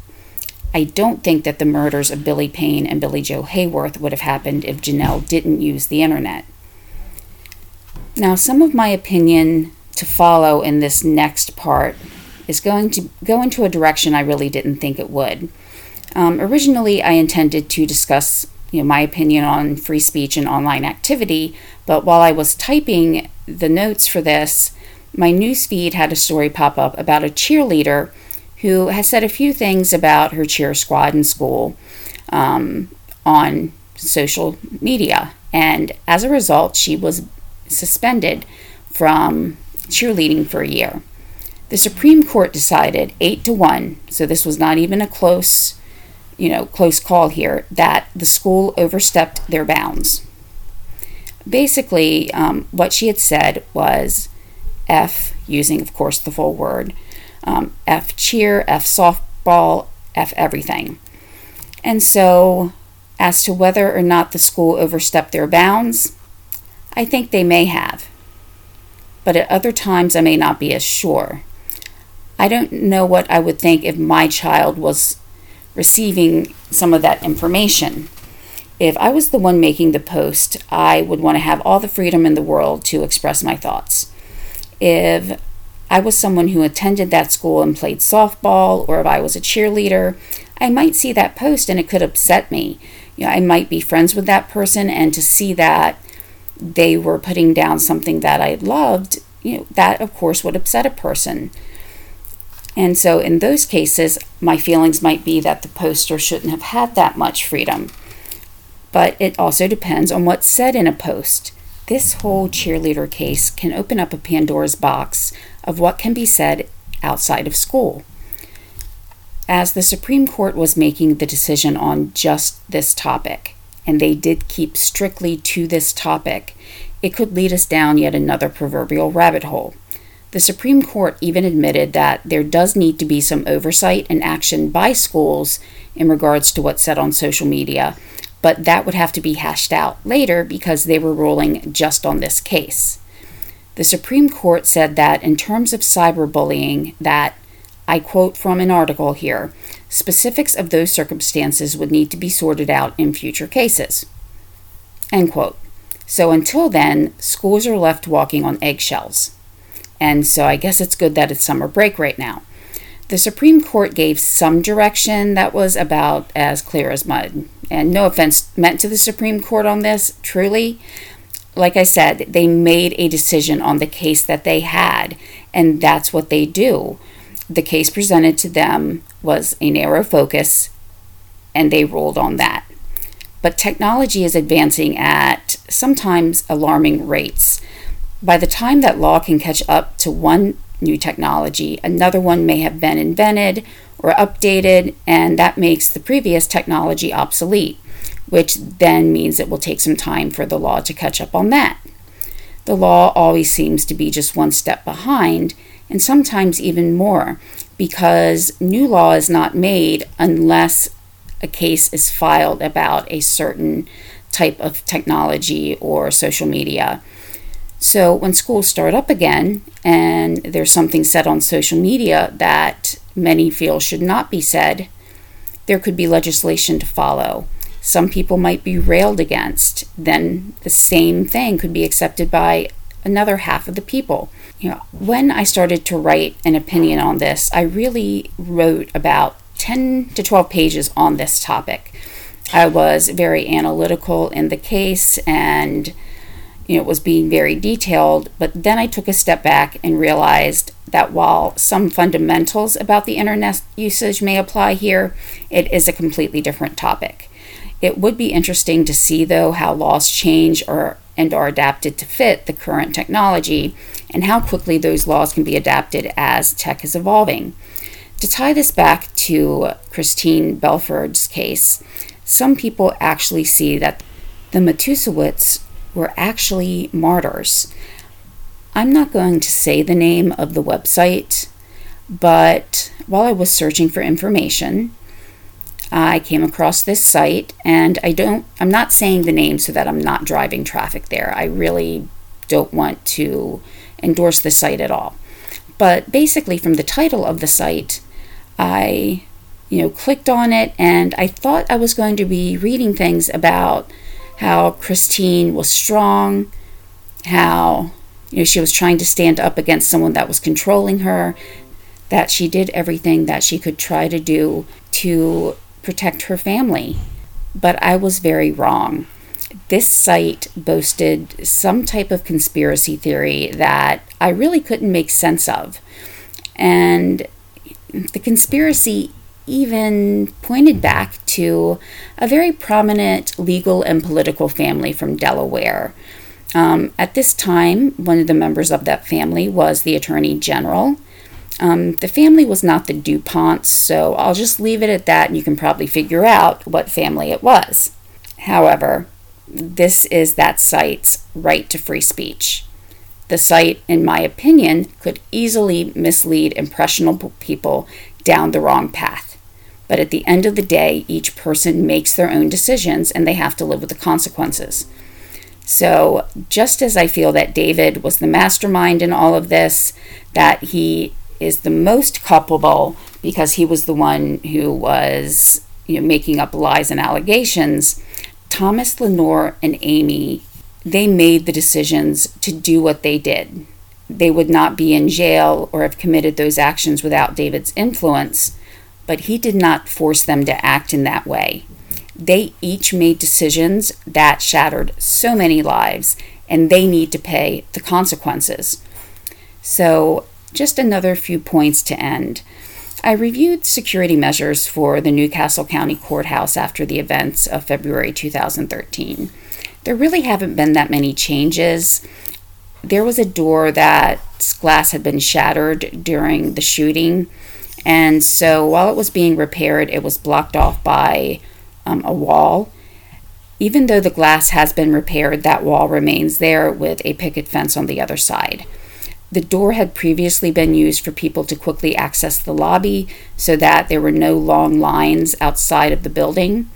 I don't think that the murders of Billy Payne and Billy Joe Hayworth would have happened if Jenelle didn't use the internet. Now, some of my opinion to follow in this next part is going to go into a direction I really didn't think it would. Um, originally, I intended to discuss you know, my opinion on free speech and online activity, but while I was typing the notes for this, my newsfeed had a story pop up about a cheerleader who has said a few things about her cheer squad in school um, on social media. And as a result, she was suspended from cheerleading for a year. The Supreme Court decided 8 to 1, so this was not even a close, you know, close call here, that the school overstepped their bounds. Basically, um, what she had said was F, using, of course, the full word, um, F cheer, F softball, F everything. And so, as to whether or not the school overstepped their bounds, I think they may have. But at other times, I may not be as sure. I don't know what I would think if my child was receiving some of that information. If I was the one making the post, I would want to have all the freedom in the world to express my thoughts. If I was someone who attended that school and played softball, or if I was a cheerleader, I might see that post and it could upset me. You know, I might be friends with that person, and to see that they were putting down something that I loved, you know, that of course would upset a person. And so in those cases, my feelings might be that the poster shouldn't have had that much freedom. But it also depends on what's said in a post. This whole cheerleader case can open up a Pandora's box of what can be said outside of school. As the Supreme Court was making the decision on just this topic, and they did keep strictly to this topic, it could lead us down yet another proverbial rabbit hole. The Supreme Court even admitted that there does need to be some oversight and action by schools in regards to what's said on social media but that would have to be hashed out later because they were ruling just on this case. The Supreme Court said that in terms of cyberbullying that I quote from an article here, specifics of those circumstances would need to be sorted out in future cases. End quote. So until then, schools are left walking on eggshells. And so I guess it's good that it's summer break right now. The Supreme Court gave some direction that was about as clear as mud. And no offense meant to the Supreme Court on this, truly. Like I said, they made a decision on the case that they had, and that's what they do. The case presented to them was a narrow focus, and they ruled on that. But technology is advancing at sometimes alarming rates. By the time that law can catch up to one new technology. Another one may have been invented or updated, and that makes the previous technology obsolete, which then means it will take some time for the law to catch up on that. The law always seems to be just one step behind, and sometimes even more, because new law is not made unless a case is filed about a certain type of technology or social media so when schools start up again and there's something said on social media that many feel should not be said, there could be legislation to follow. Some people might be railed against. Then the same thing could be accepted by another half of the people. You know, when I started to write an opinion on this, I really wrote about 10 to 12 pages on this topic. I was very analytical in the case and you know, it was being very detailed, but then I took a step back and realized that while some fundamentals about the internet usage may apply here, it is a completely different topic. It would be interesting to see, though, how laws change or and are adapted to fit the current technology and how quickly those laws can be adapted as tech is evolving. To tie this back to Christine Belford's case, some people actually see that the Matusiewicz were actually martyrs. I'm not going to say the name of the website, but while I was searching for information, I came across this site and I don't I'm not saying the name so that I'm not driving traffic there. I really don't want to endorse the site at all. But basically from the title of the site, I you know, clicked on it, and I thought I was going to be reading things about how Christine was strong, how you know she was trying to stand up against someone that was controlling her, that she did everything that she could try to do to protect her family. But I was very wrong. This site boasted some type of conspiracy theory that I really couldn't make sense of. And the conspiracy even pointed back to a very prominent legal and political family from Delaware. Um, at this time, one of the members of that family was the Attorney General. Um, the family was not the DuPonts, so I'll just leave it at that and you can probably figure out what family it was. However, this is that site's right to free speech. The site, in my opinion, could easily mislead impressionable people down the wrong path. But at the end of the day, each person makes their own decisions and they have to live with the consequences. So, just as I feel that David was the mastermind in all of this, that he is the most culpable because he was the one who was you know, making up lies and allegations, Thomas, Lenore, and Amy, they made the decisions to do what they did. They would not be in jail or have committed those actions without David's influence, but he did not force them to act in that way. They each made decisions that shattered so many lives, and they need to pay the consequences. So, just another few points to end. I reviewed security measures for the New Castle County Courthouse after the events of February 2013. There really haven't been that many changes. There was a door that glass had been shattered during the shooting, and so while it was being repaired, it was blocked off by um, a wall. Even though the glass has been repaired, that wall remains there with a picket fence on the other side. The door had previously been used for people to quickly access the lobby so that there were no long lines outside of the building,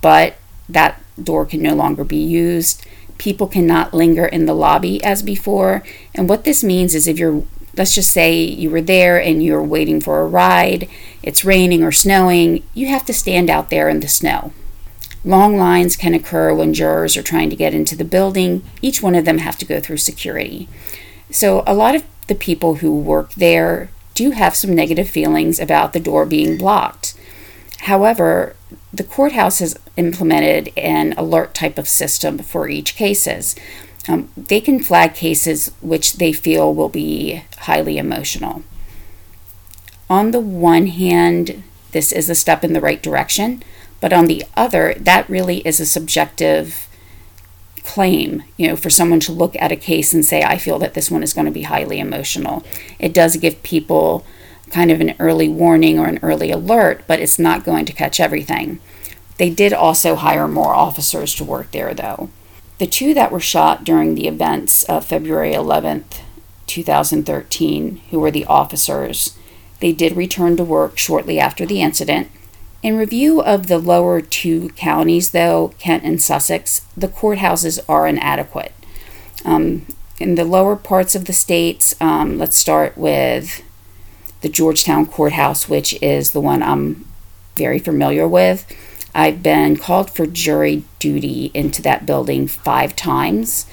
but that door can no longer be used. People cannot linger in the lobby as before. And what this means is if you're, let's just say you were there and you're waiting for a ride, it's raining or snowing, you have to stand out there in the snow. Long lines can occur when jurors are trying to get into the building. Each one of them have to go through security. So, a lot of the people who work there do have some negative feelings about the door being blocked. However, the courthouse has implemented an alert type of system for each cases. Um, they can flag cases which they feel will be highly emotional. On the one hand, this is a step in the right direction, but on the other, that really is a subjective claim, you know, for someone to look at a case and say, I feel that this one is going to be highly emotional. It does give people kind of an early warning or an early alert, but it's not going to catch everything. They did also hire more officers to work there, though. The two that were shot during the events of February 11th, 2013, who were the officers, they did return to work shortly after the incident in review of the lower two counties, though, Kent and Sussex, the courthouses are inadequate. Um, in the lower parts of the states, um, let's start with the Georgetown Courthouse, which is the one I'm very familiar with. I've been called for jury duty into that building five times.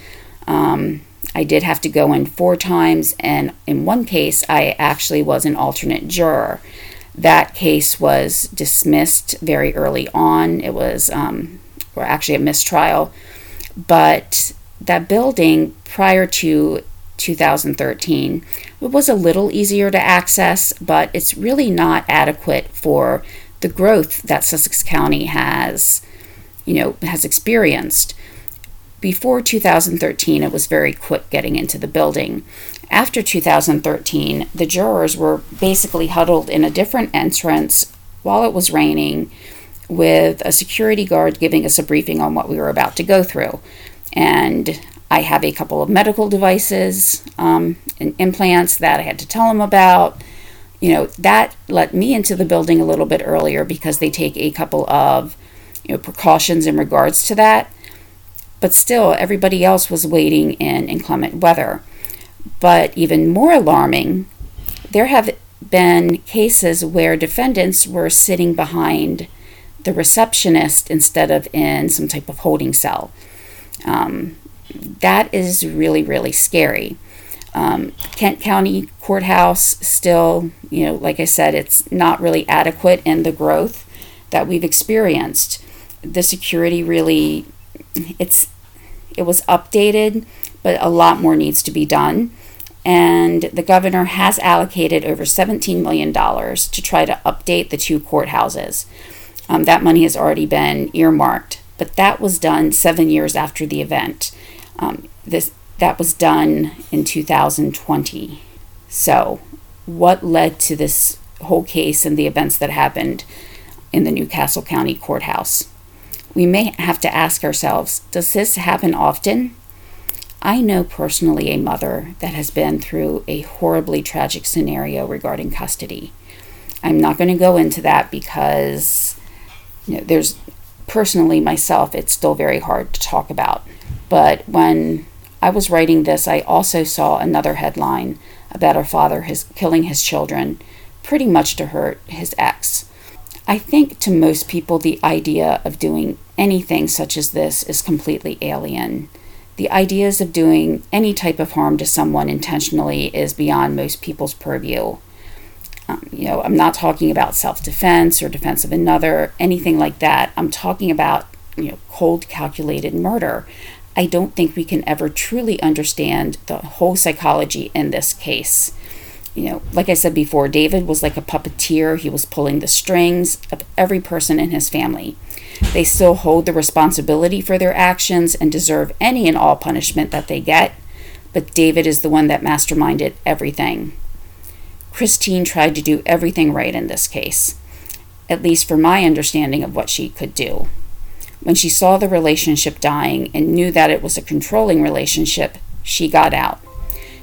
Um, I did have to go in four times, and in one case, I actually was an alternate juror. That case was dismissed very early on. It was, um, or actually a mistrial. But that building prior to 2013 it was a little easier to access, but it's really not adequate for the growth that Sussex County has, you know, has experienced. Before 2013, it was very quick getting into the building. After 2013, the jurors were basically huddled in a different entrance while it was raining, with a security guard giving us a briefing on what we were about to go through. And I have a couple of medical devices um, and implants that I had to tell them about. You know, that let me into the building a little bit earlier because they take a couple of you know, precautions in regards to that. But still, everybody else was waiting in inclement weather. But even more alarming, there have been cases where defendants were sitting behind the receptionist instead of in some type of holding cell. Um, that is really, really scary. Um, Kent County Courthouse still, you know, like I said, it's not really adequate in the growth that we've experienced. The security really, it's, it was updated, but a lot more needs to be done. And the governor has allocated over $17 million to try to update the two courthouses. Um, that money has already been earmarked, but that was done seven years after the event. Um, this that was done in 2020. So, what led to this whole case and the events that happened in the New Castle County Courthouse? We may have to ask ourselves does this happen often? I know personally a mother that has been through a horribly tragic scenario regarding custody. I'm not going to go into that because you know, there's personally myself, it's still very hard to talk about. But when I was writing this, I also saw another headline about a father his, killing his children, pretty much to hurt his ex. I think to most people, the idea of doing anything such as this is completely alien. The ideas of doing any type of harm to someone intentionally is beyond most people's purview. Um, you know, I'm not talking about self defense or defense of another, anything like that. I'm talking about, you know, cold calculated murder. I don't think we can ever truly understand the whole psychology in this case. You know, like I said before, David was like a puppeteer. He was pulling the strings of every person in his family. They still hold the responsibility for their actions and deserve any and all punishment that they get, but David is the one that masterminded everything. Christine tried to do everything right in this case, at least for my understanding of what she could do. When she saw the relationship dying and knew that it was a controlling relationship, she got out.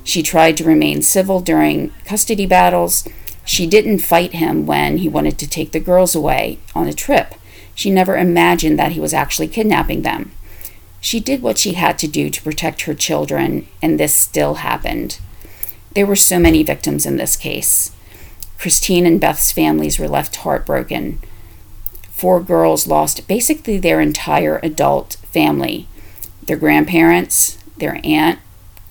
She tried to remain civil during custody battles. She didn't fight him when he wanted to take the girls away on a trip. She never imagined that he was actually kidnapping them. She did what she had to do to protect her children, and this still happened. There were so many victims in this case. Christine and Beth's families were left heartbroken four girls lost basically their entire adult family their grandparents, their aunt,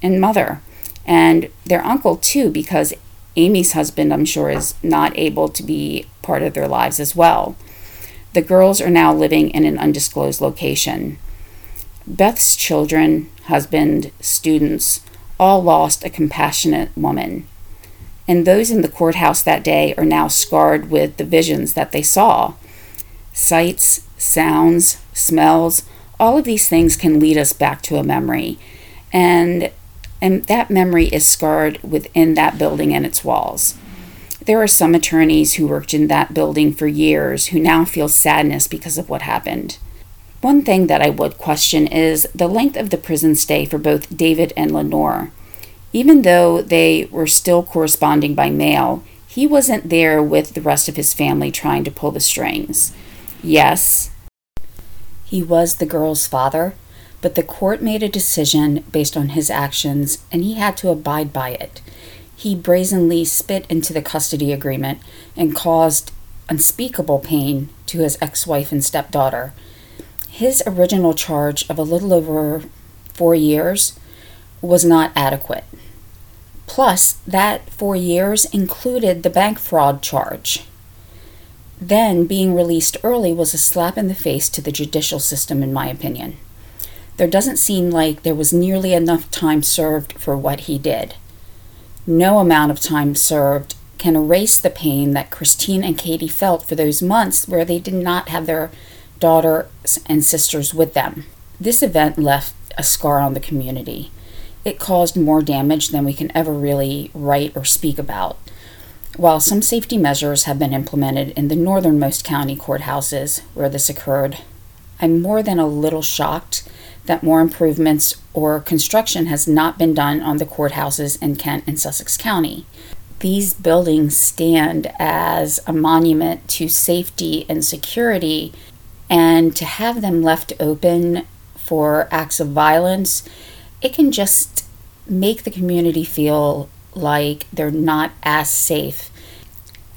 and mother, and their uncle too, because Amy's husband, I'm sure, is not able to be part of their lives as well. The girls are now living in an undisclosed location. Beth's children, husband, students all lost a compassionate woman. And those in the courthouse that day are now scarred with the visions that they saw sights, sounds, smells, all of these things can lead us back to a memory. And and that memory is scarred within that building and its walls. There are some attorneys who worked in that building for years who now feel sadness because of what happened. One thing that I would question is the length of the prison stay for both David and Lenore. Even though they were still corresponding by mail, he wasn't there with the rest of his family trying to pull the strings. Yes, he was the girl's father, but the court made a decision based on his actions and he had to abide by it. He brazenly spit into the custody agreement and caused unspeakable pain to his ex wife and stepdaughter. His original charge of a little over four years was not adequate. Plus, that four years included the bank fraud charge. Then, being released early was a slap in the face to the judicial system, in my opinion. There doesn't seem like there was nearly enough time served for what he did. No amount of time served can erase the pain that Christine and Katie felt for those months where they did not have their daughters and sisters with them. This event left a scar on the community. It caused more damage than we can ever really write or speak about. While some safety measures have been implemented in the northernmost county courthouses where this occurred, I'm more than a little shocked that more improvements or construction has not been done on the courthouses in Kent and Sussex County. These buildings stand as a monument to safety and security, and to have them left open for acts of violence, it can just make the community feel like they're not as safe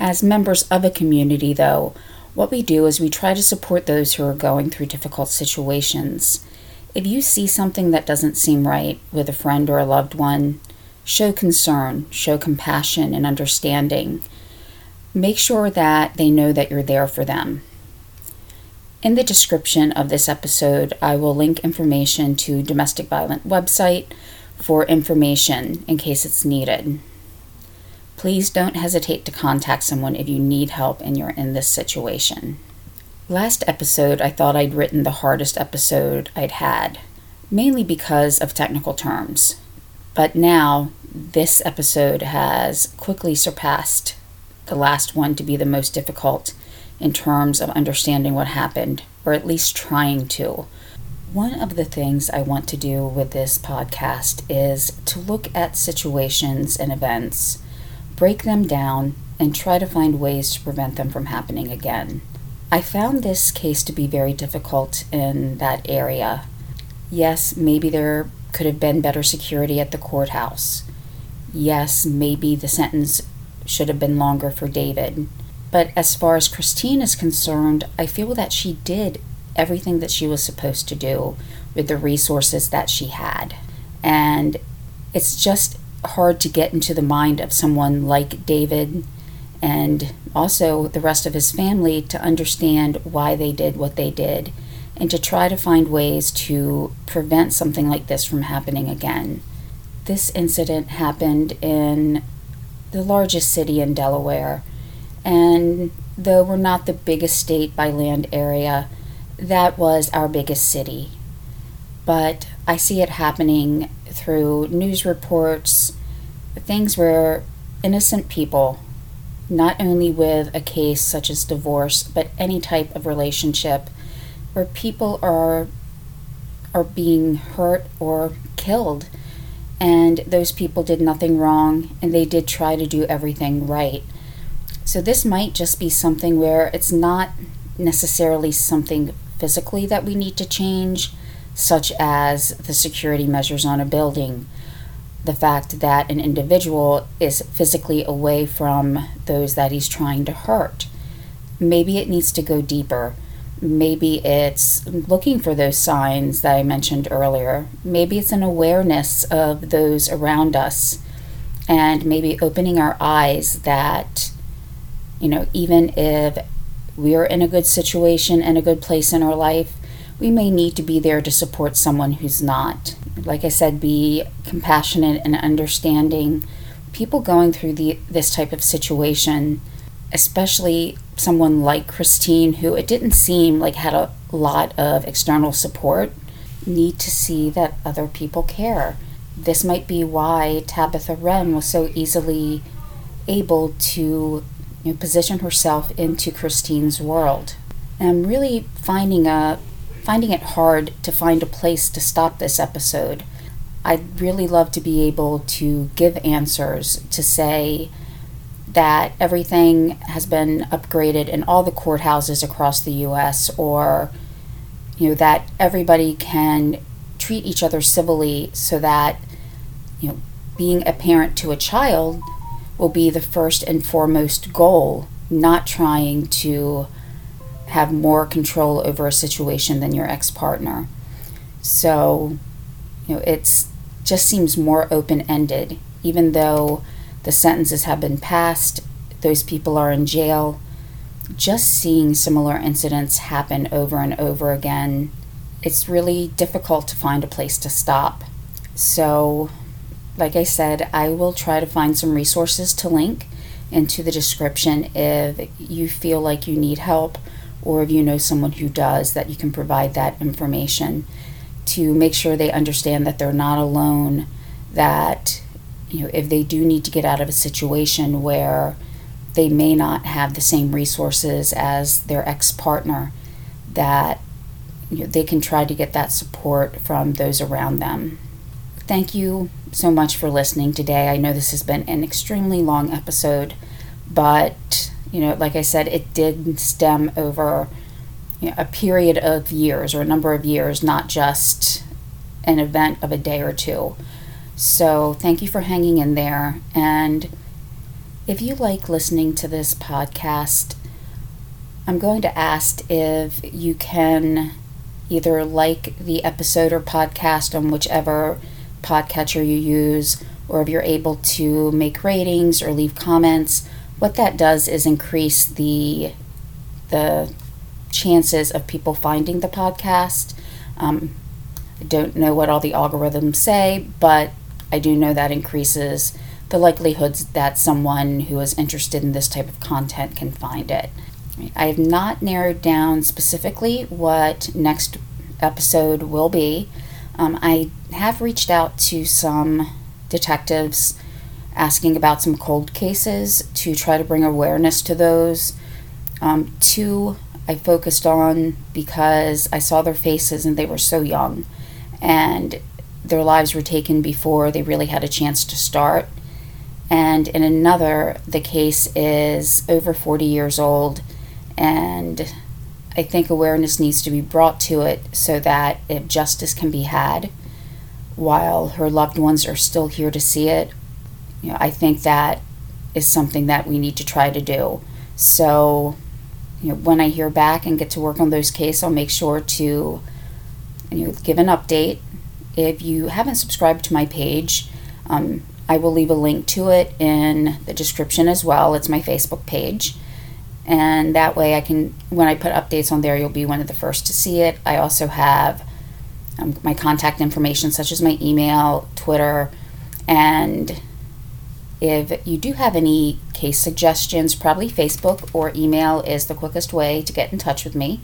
As members of a community, though, what we do is we try to support those who are going through difficult situations. If you see something that doesn't seem right with a friend or a loved one, show concern, show compassion and understanding. Make sure that they know that you're there for them. In the description of this episode, I will link information to domestic violent website for information in case it's needed. Please don't hesitate to contact someone if you need help and you're in this situation. Last episode, I thought I'd written the hardest episode I'd had, mainly because of technical terms. But now, this episode has quickly surpassed the last one to be the most difficult in terms of understanding what happened, or at least trying to. One of the things I want to do with this podcast is to look at situations and events, break them down, and try to find ways to prevent them from happening again. I found this case to be very difficult in that area. Yes, maybe there could have been better security at the courthouse. Yes, maybe the sentence should have been longer for David. But as far as Christine is concerned, I feel that she did everything that she was supposed to do with the resources that she had. And it's just hard to get into the mind of someone like David and also the rest of his family to understand why they did what they did and to try to find ways to prevent something like this from happening again. This incident happened in the largest city in Delaware and though we're not the biggest state by land area, that was our biggest city. But I see it happening through news reports, things where innocent people, not only with a case such as divorce, but any type of relationship, where people are are being hurt or killed and those people did nothing wrong and they did try to do everything right so this might just be something where it's not necessarily something physically that we need to change, such as the security measures on a building, the fact that an individual is physically away from those that he's trying to hurt. Maybe it needs to go deeper. Maybe it's looking for those signs that I mentioned earlier. Maybe it's an awareness of those around us and maybe opening our eyes that you know, even if we're in a good situation and a good place in our life, we may need to be there to support someone who's not. Like I said, be compassionate and understanding. People going through the, this type of situation, especially someone like Christine, who it didn't seem like had a lot of external support, need to see that other people care. This might be why Tabitha Wren was so easily able to you know, position herself into Christine's world. And I'm really finding a finding it hard to find a place to stop this episode. I'd really love to be able to give answers to say that everything has been upgraded in all the courthouses across the US or you know that everybody can treat each other civilly so that you know being a parent to a child will be the first and foremost goal, not trying to have more control over a situation than your ex partner. So, you know, it's just seems more open ended, even though the sentences have been passed, those people are in jail. Just seeing similar incidents happen over and over again, it's really difficult to find a place to stop. So, like I said, I will try to find some resources to link into the description if you feel like you need help or if you know someone who does, that you can provide that information to make sure they understand that they're not alone, that you know, if they do need to get out of a situation where they may not have the same resources as their ex partner, that you know, they can try to get that support from those around them. Thank you so much for listening today. I know this has been an extremely long episode, but you know, like I said, it did stem over you know, a period of years or a number of years, not just an event of a day or two. So, thank you for hanging in there. And If you like listening to this podcast, I'm going to ask if you can either like the episode or podcast on whichever podcatcher you use, or if you're able to make ratings or leave comments. What that does is increase the the chances of people finding the podcast. Um, I don't know what all the algorithms say, but I do know that increases the likelihoods that someone who is interested in this type of content can find it. I have not narrowed down specifically what next episode will be. Um, I have reached out to some detectives asking about some cold cases to try to bring awareness to those. Um, two I focused on because I saw their faces and they were so young and their lives were taken before they really had a chance to start. And in another, the case is over 40 years old and I think awareness needs to be brought to it so that if justice can be had while her loved ones are still here to see it, you know, I think that is something that we need to try to do. So, you know, when I hear back and get to work on those cases, I'll make sure to you know, give an update. If you haven't subscribed to my page, um, I will leave a link to it in the description as well. It's my Facebook page and that way I can when I put updates on there you'll be one of the first to see it. I also have um, my contact information such as my email, Twitter, and if you do have any case suggestions, probably Facebook or email is the quickest way to get in touch with me.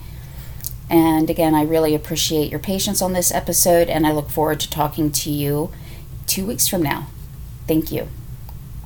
And again, I really appreciate your patience on this episode, and I look forward to talking to you two weeks from now. Thank you.